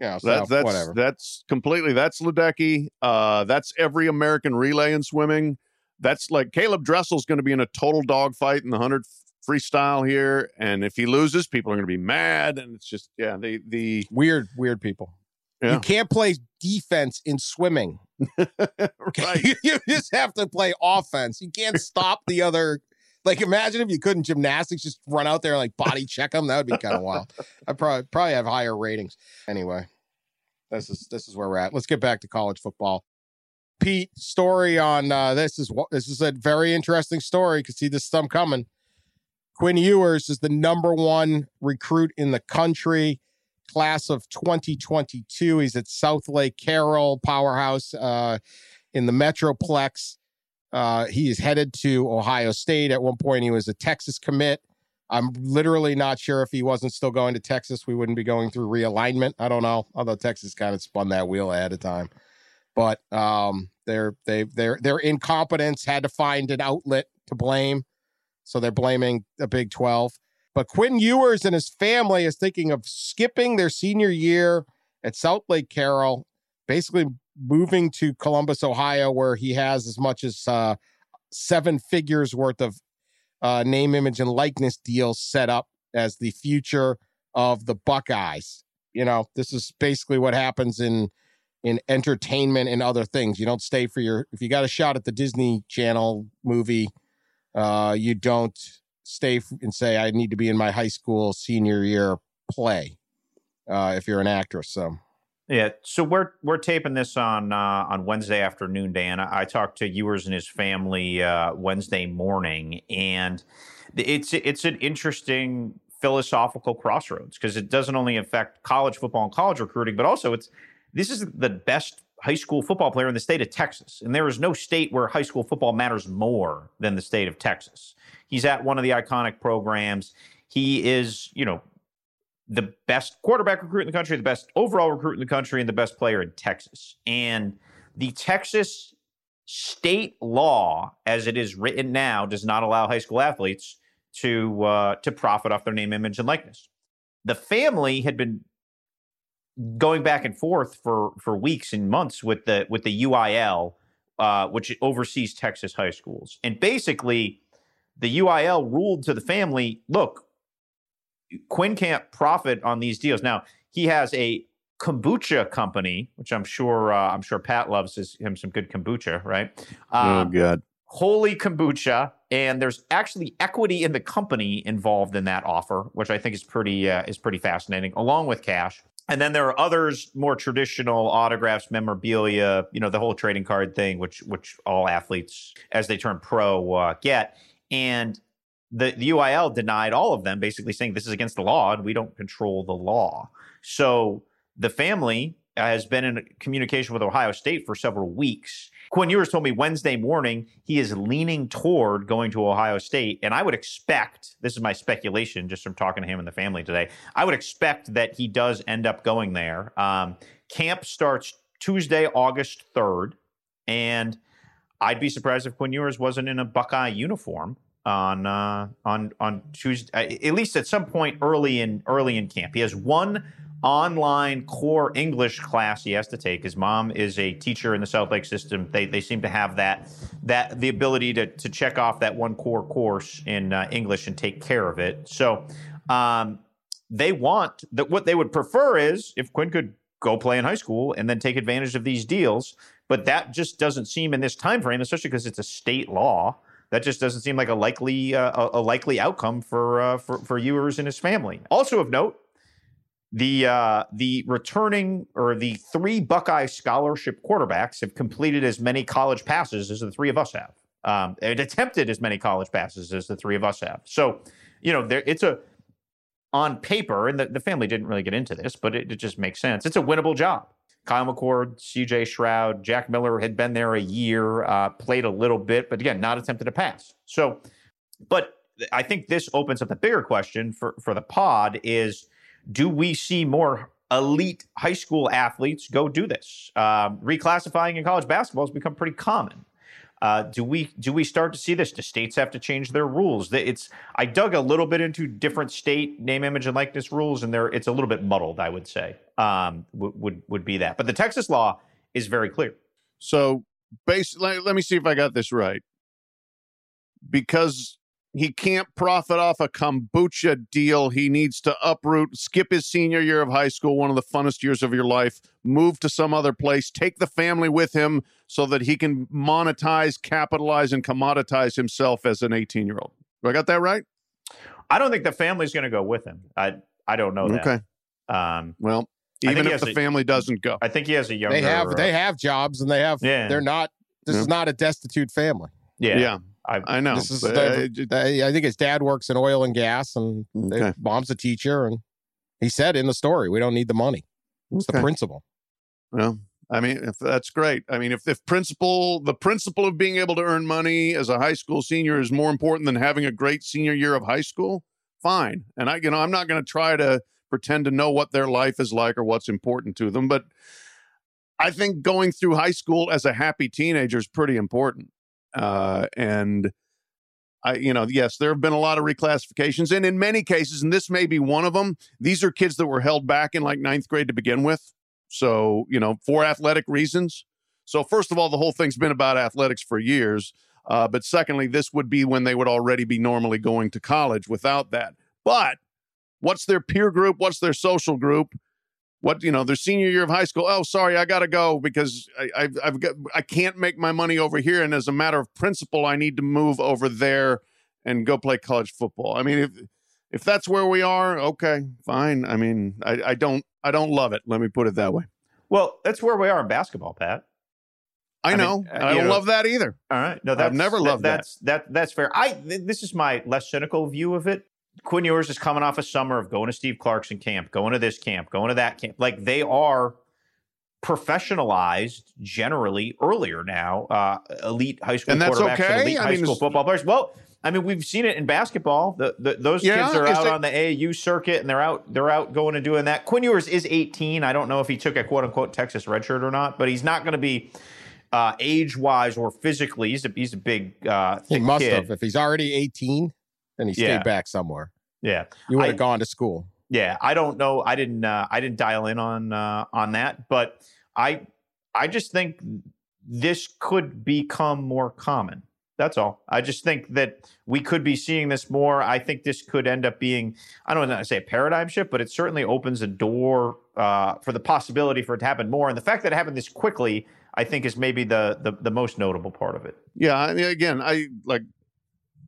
you know, so That, that's whatever. that's completely that's Ledecky. Uh, that's every American relay in swimming. That's like Caleb Dressel's going to be in a total dogfight in the hundred freestyle here, and if he loses, people are going to be mad, and it's just yeah, the the weird, weird people. Yeah. You can't play defense in swimming. (laughs) right. you, (laughs) you just have to play offense. You can't stop the other. Like, imagine if you couldn't gymnastics just run out there and like body check them. That would be kind of wild. I'd probably probably have higher ratings. Anyway, this is this is where we're at. Let's get back to college football. Pete, story on uh, this is what this is a very interesting story. Could see this thumb coming. Quinn Ewers is the number one recruit in the country, class of 2022. He's at Southlake Carroll Powerhouse uh, in the Metroplex. Uh, he is headed to Ohio State. At one point, he was a Texas commit. I'm literally not sure if he wasn't still going to Texas, we wouldn't be going through realignment. I don't know. Although Texas kind of spun that wheel ahead of time, but um, they're they their their incompetence had to find an outlet to blame, so they're blaming the Big Twelve. But Quinn Ewers and his family is thinking of skipping their senior year at Southlake Carroll, basically moving to Columbus, Ohio, where he has as much as uh, seven figures worth of uh, name, image, and likeness deals set up as the future of the Buckeyes. You know, this is basically what happens in in entertainment and other things. You don't stay for your if you got a shot at the Disney Channel movie, uh, you don't stay and say I need to be in my high school senior year play. Uh, if you're an actress, so Yeah, so we're we're taping this on uh, on Wednesday afternoon, Dan. I, I talked to Ewers and his family uh, Wednesday morning, and it's it's an interesting philosophical crossroads because it doesn't only affect college football and college recruiting, but also it's this is the best high school football player in the state of Texas, and there is no state where high school football matters more than the state of Texas. He's at one of the iconic programs. He is, you know, the best quarterback recruit in the country, the best overall recruit in the country, and the best player in Texas. And the Texas state law, as it is written now, does not allow high school athletes to uh, to profit off their name, image, and likeness. The family had been going back and forth for for weeks and months with the with the UIL, uh, which oversees Texas high schools, and basically, the UIL ruled to the family, look, Quinn can't profit on these deals. Now he has a kombucha company, which I'm sure uh, I'm sure Pat loves his, him some good kombucha, right? oh Um, god. Holy Kombucha, and there's actually equity in the company involved in that offer, which I think is pretty uh, is pretty fascinating, along with cash. And then there are others more traditional autographs, memorabilia, you know, the whole trading card thing, which which all athletes as they turn pro uh, get. And the, the UIL denied all of them, basically saying this is against the law and we don't control the law. So the family has been in communication with Ohio State for several weeks. Quinn Ewers told me Wednesday morning he is leaning toward going to Ohio State. And I would expect this is my speculation just from talking to him and the family today. I would expect that he does end up going there. Um, camp starts Tuesday, August 3rd. And I'd be surprised if Quinn Ewers wasn't in a Buckeye uniform on uh, on on Tuesday, uh, at least at some point early in early in camp. He has one online core English class he has to take. His mom is a teacher in the Southlake system. They they seem to have that that the ability to to check off that one core course in uh, English and take care of it. So um, they want that. What they would prefer is if Quinn could go play in high school and then take advantage of these deals. But that just doesn't seem in this time frame, especially because it's a state law. That just doesn't seem like a likely uh, a, likely outcome for uh, for for Ewers and his family. Also of note, the uh, the returning or the three Buckeye scholarship quarterbacks have completed as many college passes as the three of us have. Um, and attempted as many college passes as the three of us have. So, you know, there it's a on paper, and the, the family didn't really get into this, but it, it just makes sense. It's a winnable job. Kyle McCord, CJ Stroud, Jack Miller had been there a year, uh, played a little bit, but again, not attempted a pass. So, but I think this opens up the bigger question for, for the pod is do we see more elite high school athletes go do this? Um, reclassifying in college basketball has become pretty common. Uh, do we do we start to see this? Do states have to change their rules? It's I dug a little bit into different state name, image, and likeness rules, and there it's a little bit muddled. I would say um, would would would be that, but the Texas law is very clear. So, base. Let, let me see if I got this right. Because he can't profit off a kombucha deal, he needs to uproot, skip his senior year of high school, one of the funnest years of your life, move to some other place, take the family with him so that he can monetize, capitalize, and commoditize himself as an 18 year old. I got that right? I don't think the family's going to go with him. I I don't know that. Okay. Um, Well, even if the a- family doesn't go. I think he has a younger. They have uh, they have jobs and they have Yeah. they're not this Yeah. is not a destitute family. yeah. yeah, I, I know. This is but, the- uh, it- I think his dad works in oil and gas and Okay. his mom's a teacher and he said in the story, we don't need the money. It's the Okay. principle. Well, I mean, if that's great. I mean, if if principle, the principle of being able to earn money as a high school senior is more important than having a great senior year of high school, fine. And I, you know, I'm not going to try to pretend to know what their life is like or what's important to them, but I think going through high school as a happy teenager is pretty important. Uh, and I, you know, yes, there have been a lot of reclassifications, and in many cases, and this may be one of them. These are kids that were held back in like ninth grade to begin with. So, you know, for athletic reasons. So, first of all, the whole thing's been about athletics for years. Uh, but secondly, this would be when they would already be normally going to college without that. But what's their peer group? What's their social group? What you know, their senior year of high school. Oh, sorry, I got to go because I, I've, I've got I can't make my money over here, and as a matter of principle, I need to move over there and go play college football. I mean, if if that's where we are, okay, fine. I mean, I, I don't I don't love it. Let me put it that way. well, that's where we are in basketball, Pat. I, I mean, know. uh, I don't know- love that either. All right. No, that's I've never loved that. that's that. That's fair. I th- this is my less cynical view of it. Quinn Ewers is coming off a summer of going to Steve Clarkson camp, going to this camp, going to that camp. Like they are professionalized generally earlier now. Uh, elite high school And that's quarterbacks okay? elite I high mean, school football players. Well, I mean, we've seen it in basketball. The, the those Yeah, kids are out on the AAU circuit and they're out they're out going and doing that. Quinn Ewers is 18. I don't know if he took a quote unquote Texas redshirt or not, but he's not going to be uh, age wise or physically. He's a he's a big uh, He must kid. have. If he's already 18, then he stayed Yeah. back somewhere. Yeah, You would have gone to school. Yeah, I don't know. I didn't. Uh, I didn't dial in on uh, on that, but I I just think this could become more common. That's all. I just think that we could be seeing this more. I think this could end up being. I don't want to say a paradigm shift, but it certainly opens a door uh, for the possibility for it to happen more. And the fact that it happened this quickly, I think, is maybe the the, the most notable part of it. Yeah, I mean, again, I like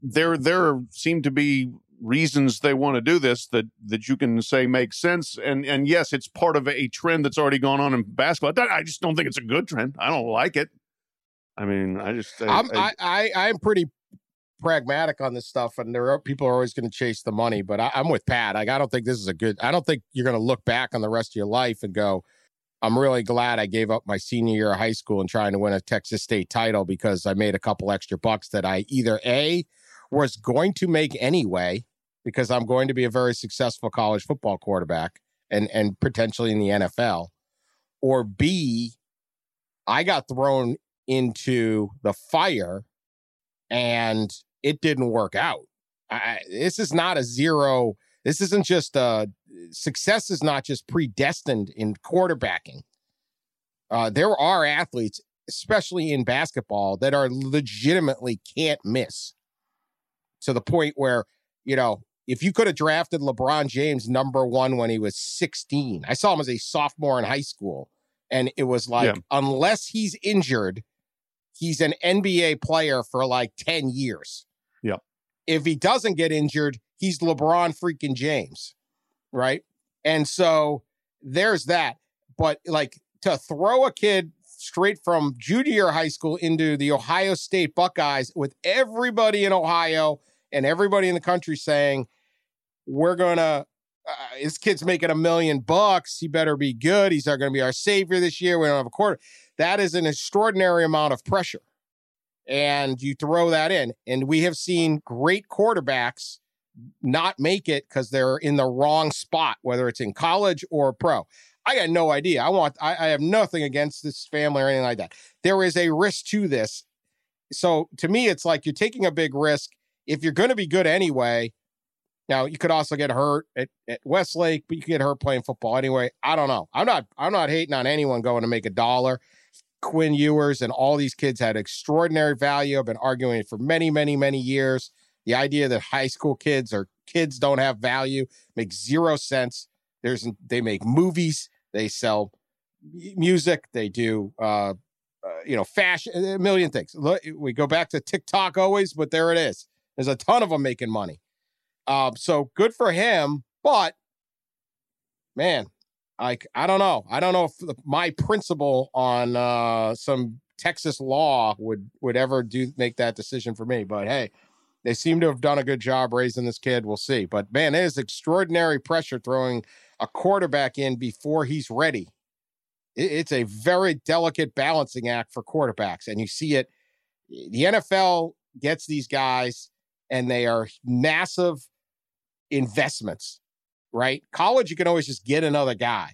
there there seem to be reasons they want to do this that that you can say make sense and and yes it's part of a trend that's already gone on in basketball i just don't think it's a good trend i don't like it i mean i just I, I'm, I- I, I, I'm pretty pragmatic on this stuff, and there are people are always going to chase the money. But I, I'm with Pat. Like, I don't think this is a good. I don't think you're going to look back on the rest of your life and go, "I'm really glad I gave up my senior year of high school and trying to win a Texas State title because I made a couple extra bucks that I either a was going to make anyway because I'm going to be a very successful college football quarterback and and potentially in the NFL, or b I got thrown into the fire and it didn't work out. I, this is not a zero. This isn't just uh success is not just predestined in quarterbacking. Uh, there are athletes, especially in basketball, that are legitimately can't miss to the point where, you know, if you could have drafted LeBron James number one when he was 16, I saw him as a sophomore in high school. And it was like, Yeah. unless he's injured, he's an NBA player for like 10 years. Yep. If he doesn't get injured, he's LeBron freaking James. Right. And so there's that. But like to throw a kid straight from junior high school into the Ohio State Buckeyes with everybody in Ohio and everybody in the country saying, we're going to, uh, this kid's making a million bucks. He better be good. He's not going to be our savior this year. We don't have a quarter. That is an extraordinary amount of pressure. And you throw that in. And we have seen great quarterbacks not make it because they're in the wrong spot, whether it's in college or pro. I got no idea. I want, I, I have nothing against this family or anything like that. There is a risk to this. So to me, it's like you're taking a big risk. If you're going to be good anyway, now you could also get hurt at, at Westlake, but you could get hurt playing football anyway. I don't know. I'm not, I'm not hating on anyone going to make a dollar. Quinn Ewers and all these kids had extraordinary value. I've been arguing it for many, many, many years. The idea that high school kids or kids don't have value makes zero sense. There's they make movies, they sell music, they do uh, uh you know fashion, a million things. Look, we go back to TikTok always, but there it is. There's a ton of them making money. Um, so good for him, but man, like I don't know. I don't know if the, my principle on uh some Texas law would would ever do make that decision for me. But hey, they seem to have done a good job raising this kid. We'll see. But man, it is extraordinary pressure throwing a quarterback in before he's ready. It- it's a very delicate balancing act for quarterbacks, and you see it. The NFL gets these guys, and they are massive investments. Right? College, you can always just get another guy,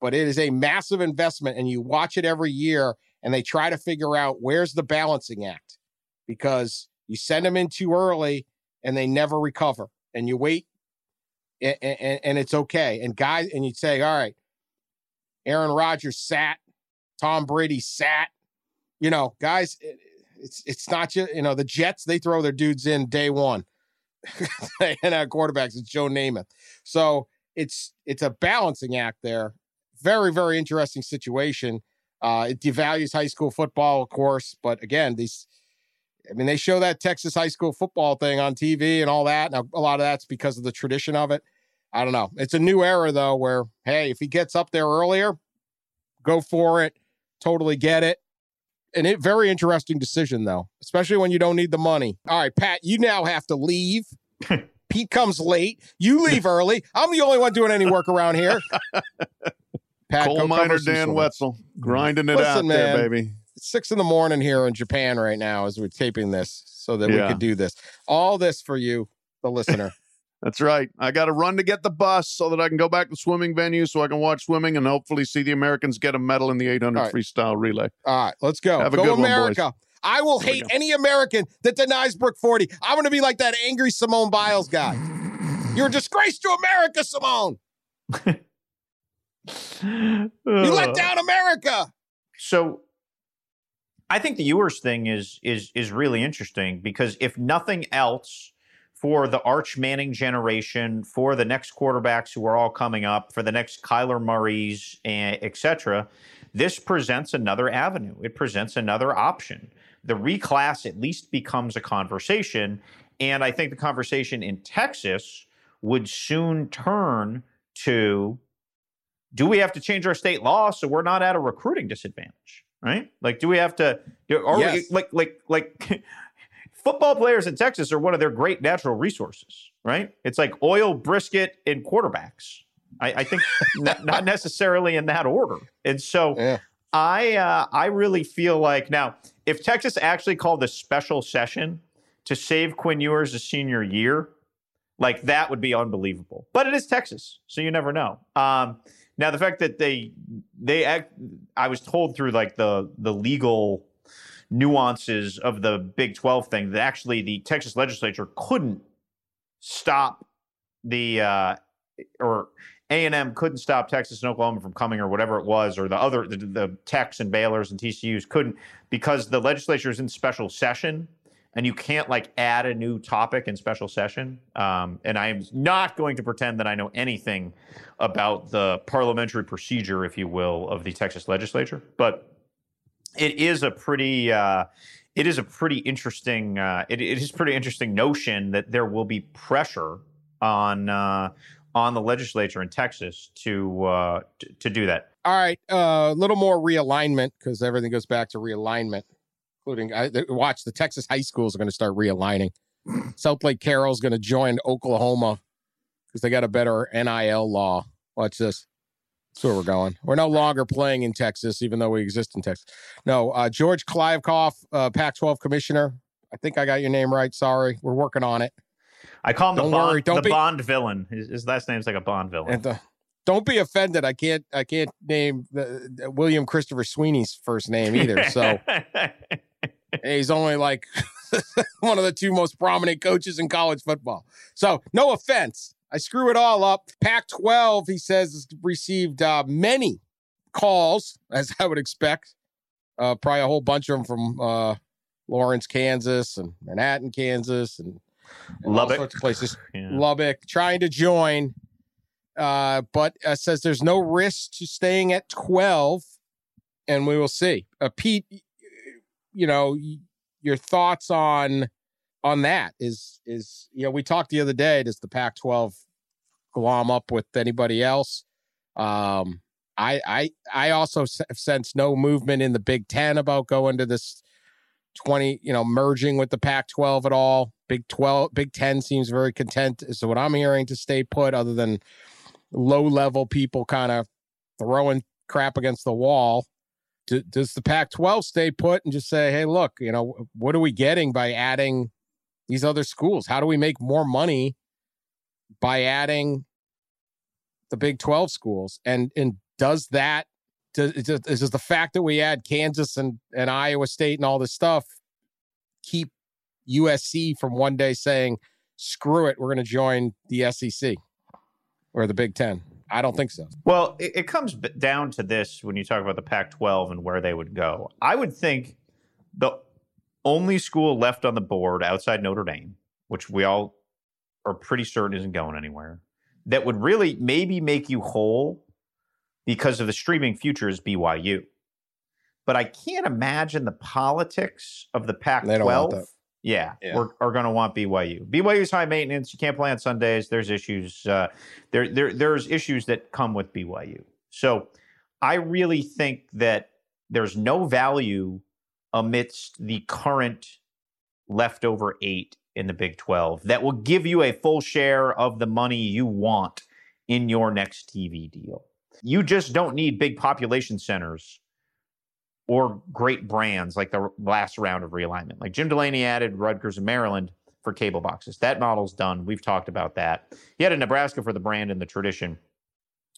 but it is a massive investment, and you watch it every year, and they try to figure out where's the balancing act because you send them in too early and they never recover and you wait and, and, and it's okay and guys and you say all right aaron rodgers sat tom brady sat you know guys it's it's not just you know the jets they throw their dudes in day one (laughs) and our quarterbacks it's joe namath so it's it's a balancing act there very very interesting situation uh it devalues high school football of course but again these I mean, they show that Texas high school football thing on TV and all that. Now, a lot of that's because of the tradition of it. I don't know. It's a new era, though, where, hey, if he gets up there earlier, go for it. Totally get it. And it very interesting decision, though, especially when you don't need the money. All right, Pat, you now have to leave. (laughs) Pete comes late. You leave early. I'm the only one doing any work around here. (laughs) Pat, coal miner Dan. Wetzel grinding it Listen, out man. there, baby. six in the morning here in Japan right now as we're taping this, so that Yeah. we could do this. All this for you, the listener. That's right. I got to run to get the bus so that I can go back to the swimming venue so I can watch swimming and hopefully see the Americans get a medal in the 800 All right. freestyle relay. All right, let's go. Have a go good one, boys. America. I will Here hate any American that denies Brooke Forde. I'm going to be like that angry Simone Biles guy. You're a disgrace to America, Simone. (laughs) You let uh. down America. So I think the Ewers thing is is is really interesting because if nothing else for the Arch Manning generation, for the next quarterbacks who are all coming up, for the next Kyler Murray's, eh, et cetera, this presents another avenue. It presents another option. The reclass at least becomes a conversation. And I think the conversation in Texas would soon turn to do we have to change our state law so we're not at a recruiting disadvantage right like do we have to do, are we, Yes. like like like (laughs) football players in texas are one of their great natural resources right it's like oil brisket and quarterbacks i, I think not, (laughs) not necessarily in that order and so Yeah. i uh, i really feel like now if texas actually called a special session to save quinn ewers' a senior year like that would be unbelievable. But it is Texas, so you never know. Um, now the fact that they they act, I was told through like the the legal nuances of the Big 12 thing that actually the Texas legislature couldn't stop the uh, or A&M couldn't stop Texas and Oklahoma from coming or whatever it was or the other the, the Techs and Baylor's and TCU's couldn't because the legislature is in special session and you can't like add a new topic in special session. Um, and I am not going to pretend that I know anything about the parliamentary procedure, if you will, of the Texas legislature. But it is a pretty, uh, it is a pretty interesting, uh, it, it is pretty interesting notion that there will be pressure on uh, on the legislature in Texas to uh, to, to do that. All right, a uh, little more realignment because everything goes back to realignment, including I, watch the Texas high schools are going to start realigning. (clears throat) Southlake Carroll's going to join Oklahoma because they got a better NIL law. Watch this. That's where we're going. We're no longer playing in Texas, even though we exist in Texas. No, uh, George Kliavkoff, uh, Pac-12 commissioner. I think I got your name right. Sorry, we're working on it. I call him Don't the Bond, worry, don't the be- Bond villain. His, his last name's like a Bond villain. And uh, don't be offended. I can't. I can't name the, the William Christopher Swinney's first name either. So. (laughs) he's only like (laughs) one of the two most prominent coaches in college football. So, no offense. I screw it all up. Pac 12, he says, has received uh, many calls, (laughs) as I would expect. Uh, probably a whole bunch of them from uh, Lawrence, Kansas, and Manhattan, Kansas, and, and all Lubbock. sorts of places. (sighs) Yeah. Lubbock trying to join, uh, but uh, says there's no risk to staying at 12, and we will see. Uh, Pete, you know, your thoughts on on that is is you know we talked the other day. Does the Pac-12 glom up with anybody else? Um, I I I also sense no movement in the Big Ten about going to this 20, you know, merging with the Pac 12 at all. Big 12, Big 10 seems very content. So, what I'm hearing to stay put, other than low level people kind of throwing crap against the wall. Does the Pac 12 stay put and just say, hey, look, you know, what are we getting by adding these other schools? How do we make more money by adding the Big 12 schools? And, and does that does, is the fact that we add Kansas and, and Iowa State and all this stuff keep USC from one day saying, screw it, we're going to join the SEC or the Big Ten? I don't think so. Well, it, it comes down to this when you talk about the Pac 12 and where they would go. I would think the only school left on the board outside Notre Dame, which we all are pretty certain isn't going anywhere, that would really maybe make you whole because of the streaming future is BYU. But I can't imagine the politics of the Pac They don't want 12. Yeah, Yeah. We're, are going to want BYU. BYU's high maintenance. You can't play on Sundays. There's issues. Uh, there, there, there's issues that come with BYU. So I really think that there's no value amidst the current leftover eight in the Big 12 that will give you a full share of the money you want in your next TV deal. You just don't need big population centers or great brands like the last round of realignment. Like Jim Delaney added Rutgers and Maryland for cable boxes. That model's done. We've talked about that. He had a Nebraska for the brand and the tradition.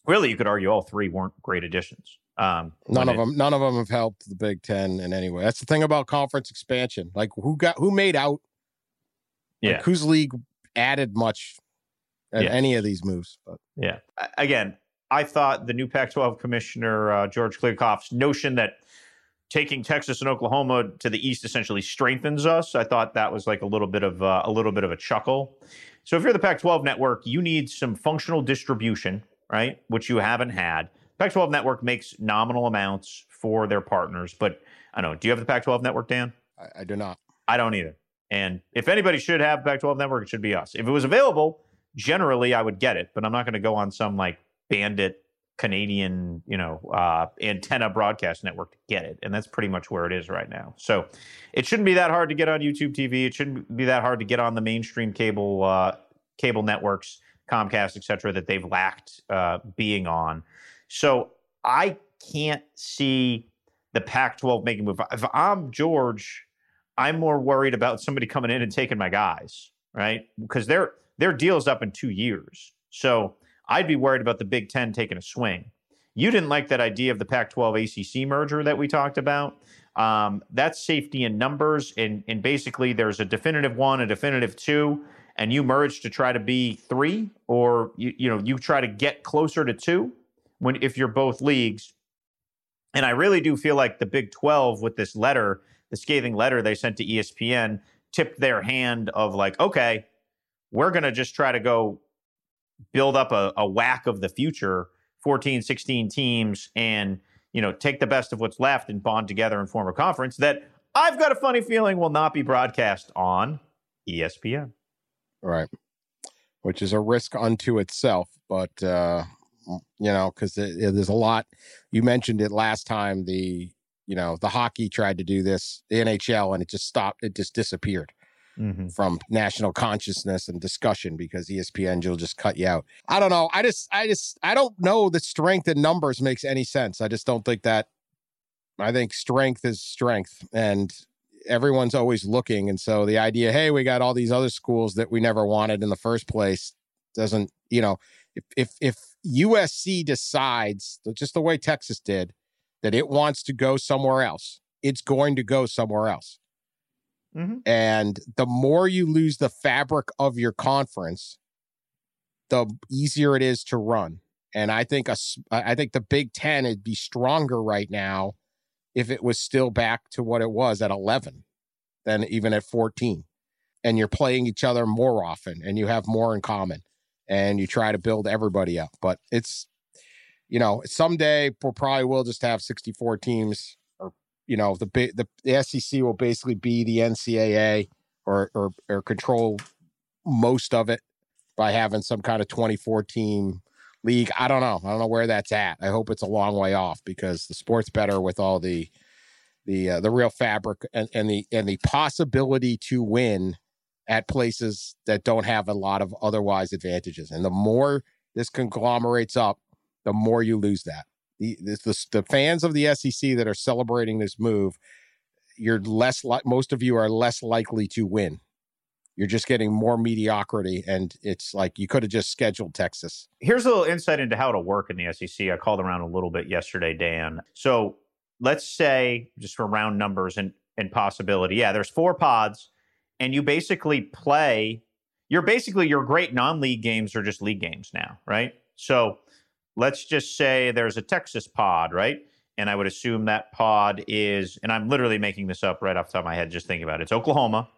Really, you could argue all three weren't great additions. Um, None of it, them, none of them have helped the Big Ten in any way. That's the thing about conference expansion. Like who got who made out? Like, Yeah. whose league added much in Yeah. any of these moves? But Yeah. Again, I thought the new Pac 12 commissioner, uh, George Kliavkoff's notion that taking Texas and Oklahoma to the east essentially strengthens us, I thought that was like a little bit of uh, a little bit of a chuckle. So if you're the Pac 12 network, you need some functional distribution, right? Which you haven't had. Pac 12 network makes nominal amounts for their partners, but I don't know. Do you have the Pac 12 network, Dan? I, I do not. I don't either. And if anybody should have Pac 12 network, it should be us. If it was available, generally I would get it, but I'm not going to go on some like bandit Canadian, you know, uh, antenna broadcast network to get it. And that's pretty much where it is right now. So it shouldn't be that hard to get on YouTube TV. It shouldn't be that hard to get on the mainstream cable uh, cable networks, Comcast, et cetera, that they've lacked uh, being on. So I can't see the Pac 12 making a move. If I'm George, I'm more worried about somebody coming in and taking my guys, right? Because their their deal's up in two years. So I'd be worried about the Big Ten taking a swing. You didn't like that idea of the Pac-12 ACC merger that we talked about. Um, that's safety in numbers, and and basically there's a definitive one, a definitive two, and you merge to try to be three, or you you know you try to get closer to two when if you're both leagues. And I really do feel like the Big 12 with this letter, the scathing letter they sent to ESPN, tipped their hand of like, okay, we're going to just try to go build up a, a WAC of the future, 14, 16 teams, and you know, take the best of what's left and bond together and form a conference that I've got a funny feeling will not be broadcast on ESPN. Right. Which is a risk unto itself, but uh you know, because there's a lot. You mentioned it last time. The you know the hockey tried to do this, the NHL, and it just stopped. It just disappeared from national consciousness and discussion because ESPN will just cut you out. I don't know. I just, I just, I don't know that strength in numbers makes any sense. I just don't think that. I think strength is strength, and everyone's always looking. And so the idea, hey, we got all these other schools that we never wanted in the first place, doesn't, you know, if if if USC decides just the way Texas did that it wants to go somewhere else, it's going to go somewhere else. Mhm. And the more you lose the fabric of your conference, the easier it is to run. And I think a, I think the Big Ten would be stronger right now if it was still back to what it was at 11 than even at 14. And you're playing each other more often and you have more in common and you try to build everybody up. But it's, you know, someday we'll probably will just have 64 teams or, you know, the, the, the SEC will basically be the NCAA or, or, or control most of it by having some kind of 24 team league. I don't know. I don't know where that's at. I hope it's a long way off because the sport's better with all the the uh, the real fabric and, and the and the possibility to win at places that don't have a lot of otherwise advantages. And the more this conglomerates up, the more you lose that. The the, the, fans of the SEC that are celebrating this move, you're less like most of you are less likely to win. You're just getting more mediocrity, and it's like you could have just scheduled Texas. Here's a little insight into how it'll work in the SEC. I called around a little bit yesterday, Dan. So let's say, just for round numbers and, and possibility, yeah, there's four pods, and you basically play. You're basically your great non-league games are just league games now, right? So let's just say there's a Texas pod, right? And I would assume that pod is, and I'm literally making this up right off the top of my head, just thinking about it. It's Oklahoma,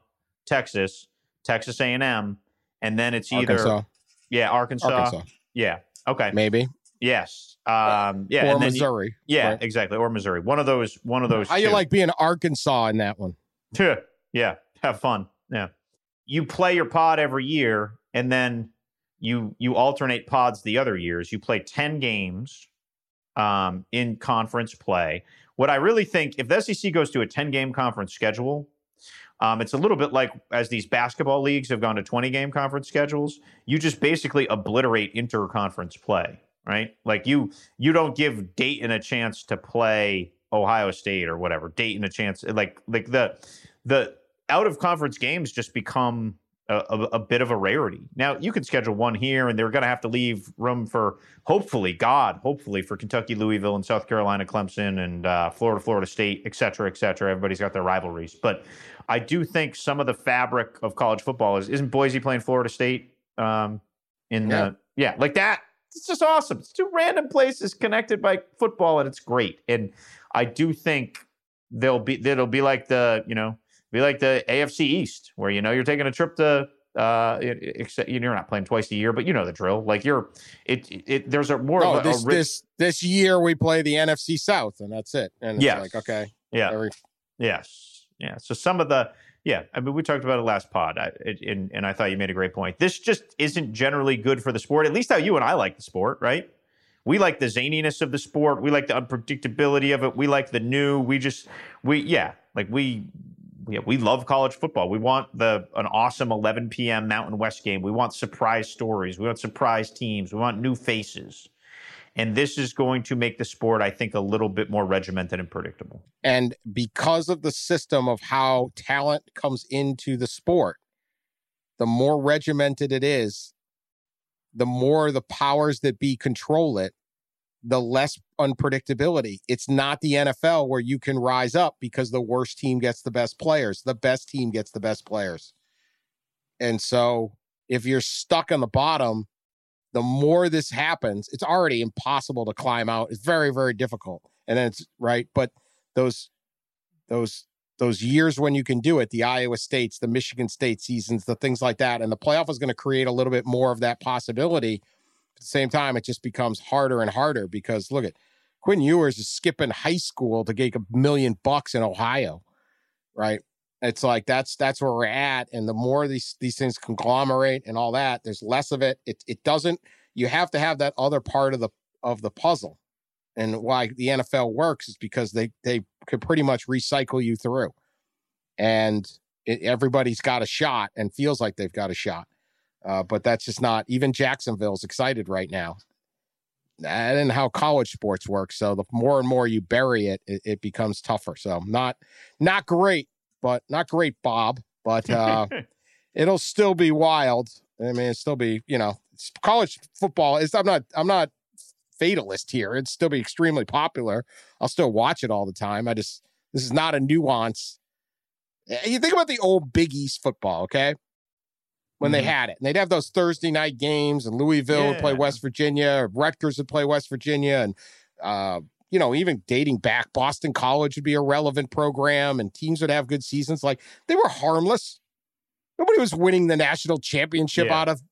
Texas, Texas A&M, and then it's either Arkansas, yeah, Arkansas. Arkansas, Yeah. Okay. maybe, Yes. Um, yeah. or and then you- Missouri. yeah. right? Exactly. Or Missouri. One of those. One of those. How you like being Arkansas in that one? (laughs) yeah. Have fun. Yeah. You play your pod every year, and then you you alternate pods the other years. You play ten games um, in conference play. What I really think, if the SEC goes to a ten game conference schedule, um, it's a little bit like as these basketball leagues have gone to 20 game conference schedules, you just basically obliterate interconference play, right? Like you you don't give Dayton a chance to play Ohio State or whatever, Dayton a chance. Like like the the out of conference games just become a, a, a, bit of a rarity. Now you could schedule one here, and they're going to have to leave room for hopefully, God, hopefully for Kentucky, Louisville, and South Carolina, Clemson, and uh, Florida, Florida State, et cetera, et cetera. Everybody's got their rivalries, but I do think some of the fabric of college football is isn't Boise playing Florida State um, in yeah. the yeah like that. It's just awesome. It's two random places connected by football, and it's great. And I do think they'll be that'll be like the you know be like the AFC East, where you know you're taking a trip to. Uh, except you're not playing twice a year, but you know the drill. Like you're, it, it. There's a more no, of a, this, a rich... this this year we play the NFC South, and that's it. And yeah, like okay, yeah, every... yes, yeah. So some of the, yeah. I mean, we talked about it last pod, I, it, and and I thought you made a great point. This just isn't generally good for the sport. At least how you and I like the sport, right? We like the zaniness of the sport. We like the unpredictability of it. We like the new. We just we yeah, like we we, we love college football. We want the an awesome 11 p.m. Mountain West game. We want surprise stories. We want surprise teams. We want new faces. And this is going to make the sport, I think, a little bit more regimented and predictable. And because of the system of how talent comes into the sport, the more regimented it is, the more the powers that be control it, the less unpredictability. It's not the NFL where you can rise up because the worst team gets the best players. The best team gets the best players. And so if you're stuck on the bottom, the more this happens, it's already impossible to climb out. It's very, very difficult. And then it's right. But those, those, those years when you can do it, the Iowa States, the Michigan State seasons, the things like that. And the playoff is going to create a little bit more of that possibility the same time, it just becomes harder and harder because look at Quinn Ewers is skipping high school to get a million bucks in Ohio, right? It's like that's that's where we're at, and the more these these things conglomerate and all that, there's less of it. It it doesn't. You have to have that other part of the of the puzzle, and why the NFL works is because they they could pretty much recycle you through, and it, everybody's got a shot and feels like they've got a shot. Uh, but that's just not even Jacksonville's excited right now. And how college sports work. So the more and more you bury it, it, it becomes tougher. So not not great, but not great, Bob. But uh, (laughs) it'll still be wild. I mean, it'll still be you know college football is. I'm not I'm not fatalist here. It'd still be extremely popular. I'll still watch it all the time. I just this is not a nuance. You think about the old Big East football, okay? When mm-hmm. they had it. And they'd have those Thursday night games, and Louisville yeah. would play West Virginia, or Rutgers would play West Virginia, and uh, you know, even dating back, Boston College would be a relevant program, and teams would have good seasons. Like they were harmless. Nobody was winning the national championship yeah. out of.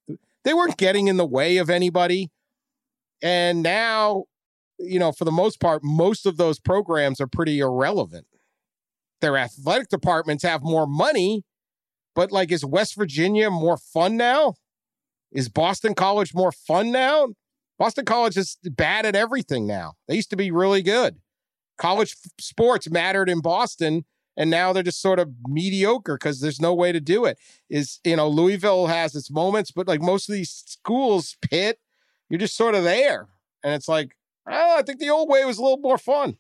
They weren't getting in the way of anybody. And now, you know, for the most part, most of those programs are pretty irrelevant. Their athletic departments have more money, but like, is West Virginia more fun now? Is Boston College more fun now? Boston College is bad at everything now. They used to be really good. College f- sports mattered in Boston, and now they're just sort of mediocre because there's no way to do it. Is you know Louisville has its moments, but like most of these schools, Pitt, you're just sort of there, and it's like, oh, I think the old way was a little more fun.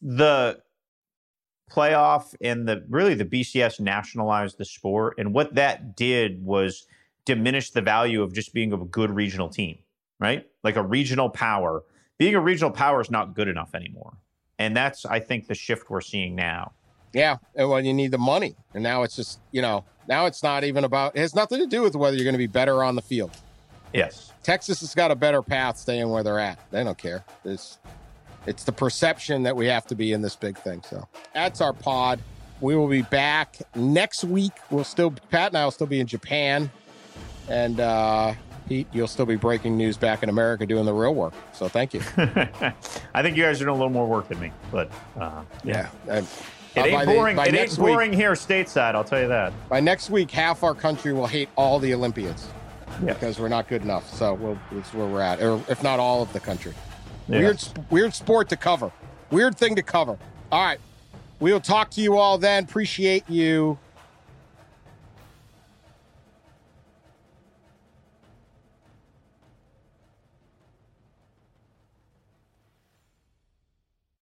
The playoff and the really the BCS nationalized the sport. And what that did was diminish the value of just being a good regional team, right? Like a regional power. Being a regional power is not good enough anymore. And that's, I think, the shift we're seeing now. Yeah. And when you need the money. And now it's just, you know, now it's not even about, it has nothing to do with whether you're going to be better on the field. Yes. Texas has got a better path staying where they're at. They don't care. It's it's the perception that we have to be in this big thing. So that's our pod. We will be back next week. We'll still Pat and I will still be in Japan, and uh, Pete, you'll still be breaking news back in America doing the real work. So thank you. (laughs) I think you guys are doing a little more work than me, but uh, yeah. yeah. It ain't boring. It ain't boring week, here stateside. I'll tell you that. By next week, half our country will hate all the Olympians because we're not good enough. So we'll, that's where we're at, or if not all of the country. Weird, weird sport to cover. Weird thing to cover. All right. We'll talk to you all then. Appreciate you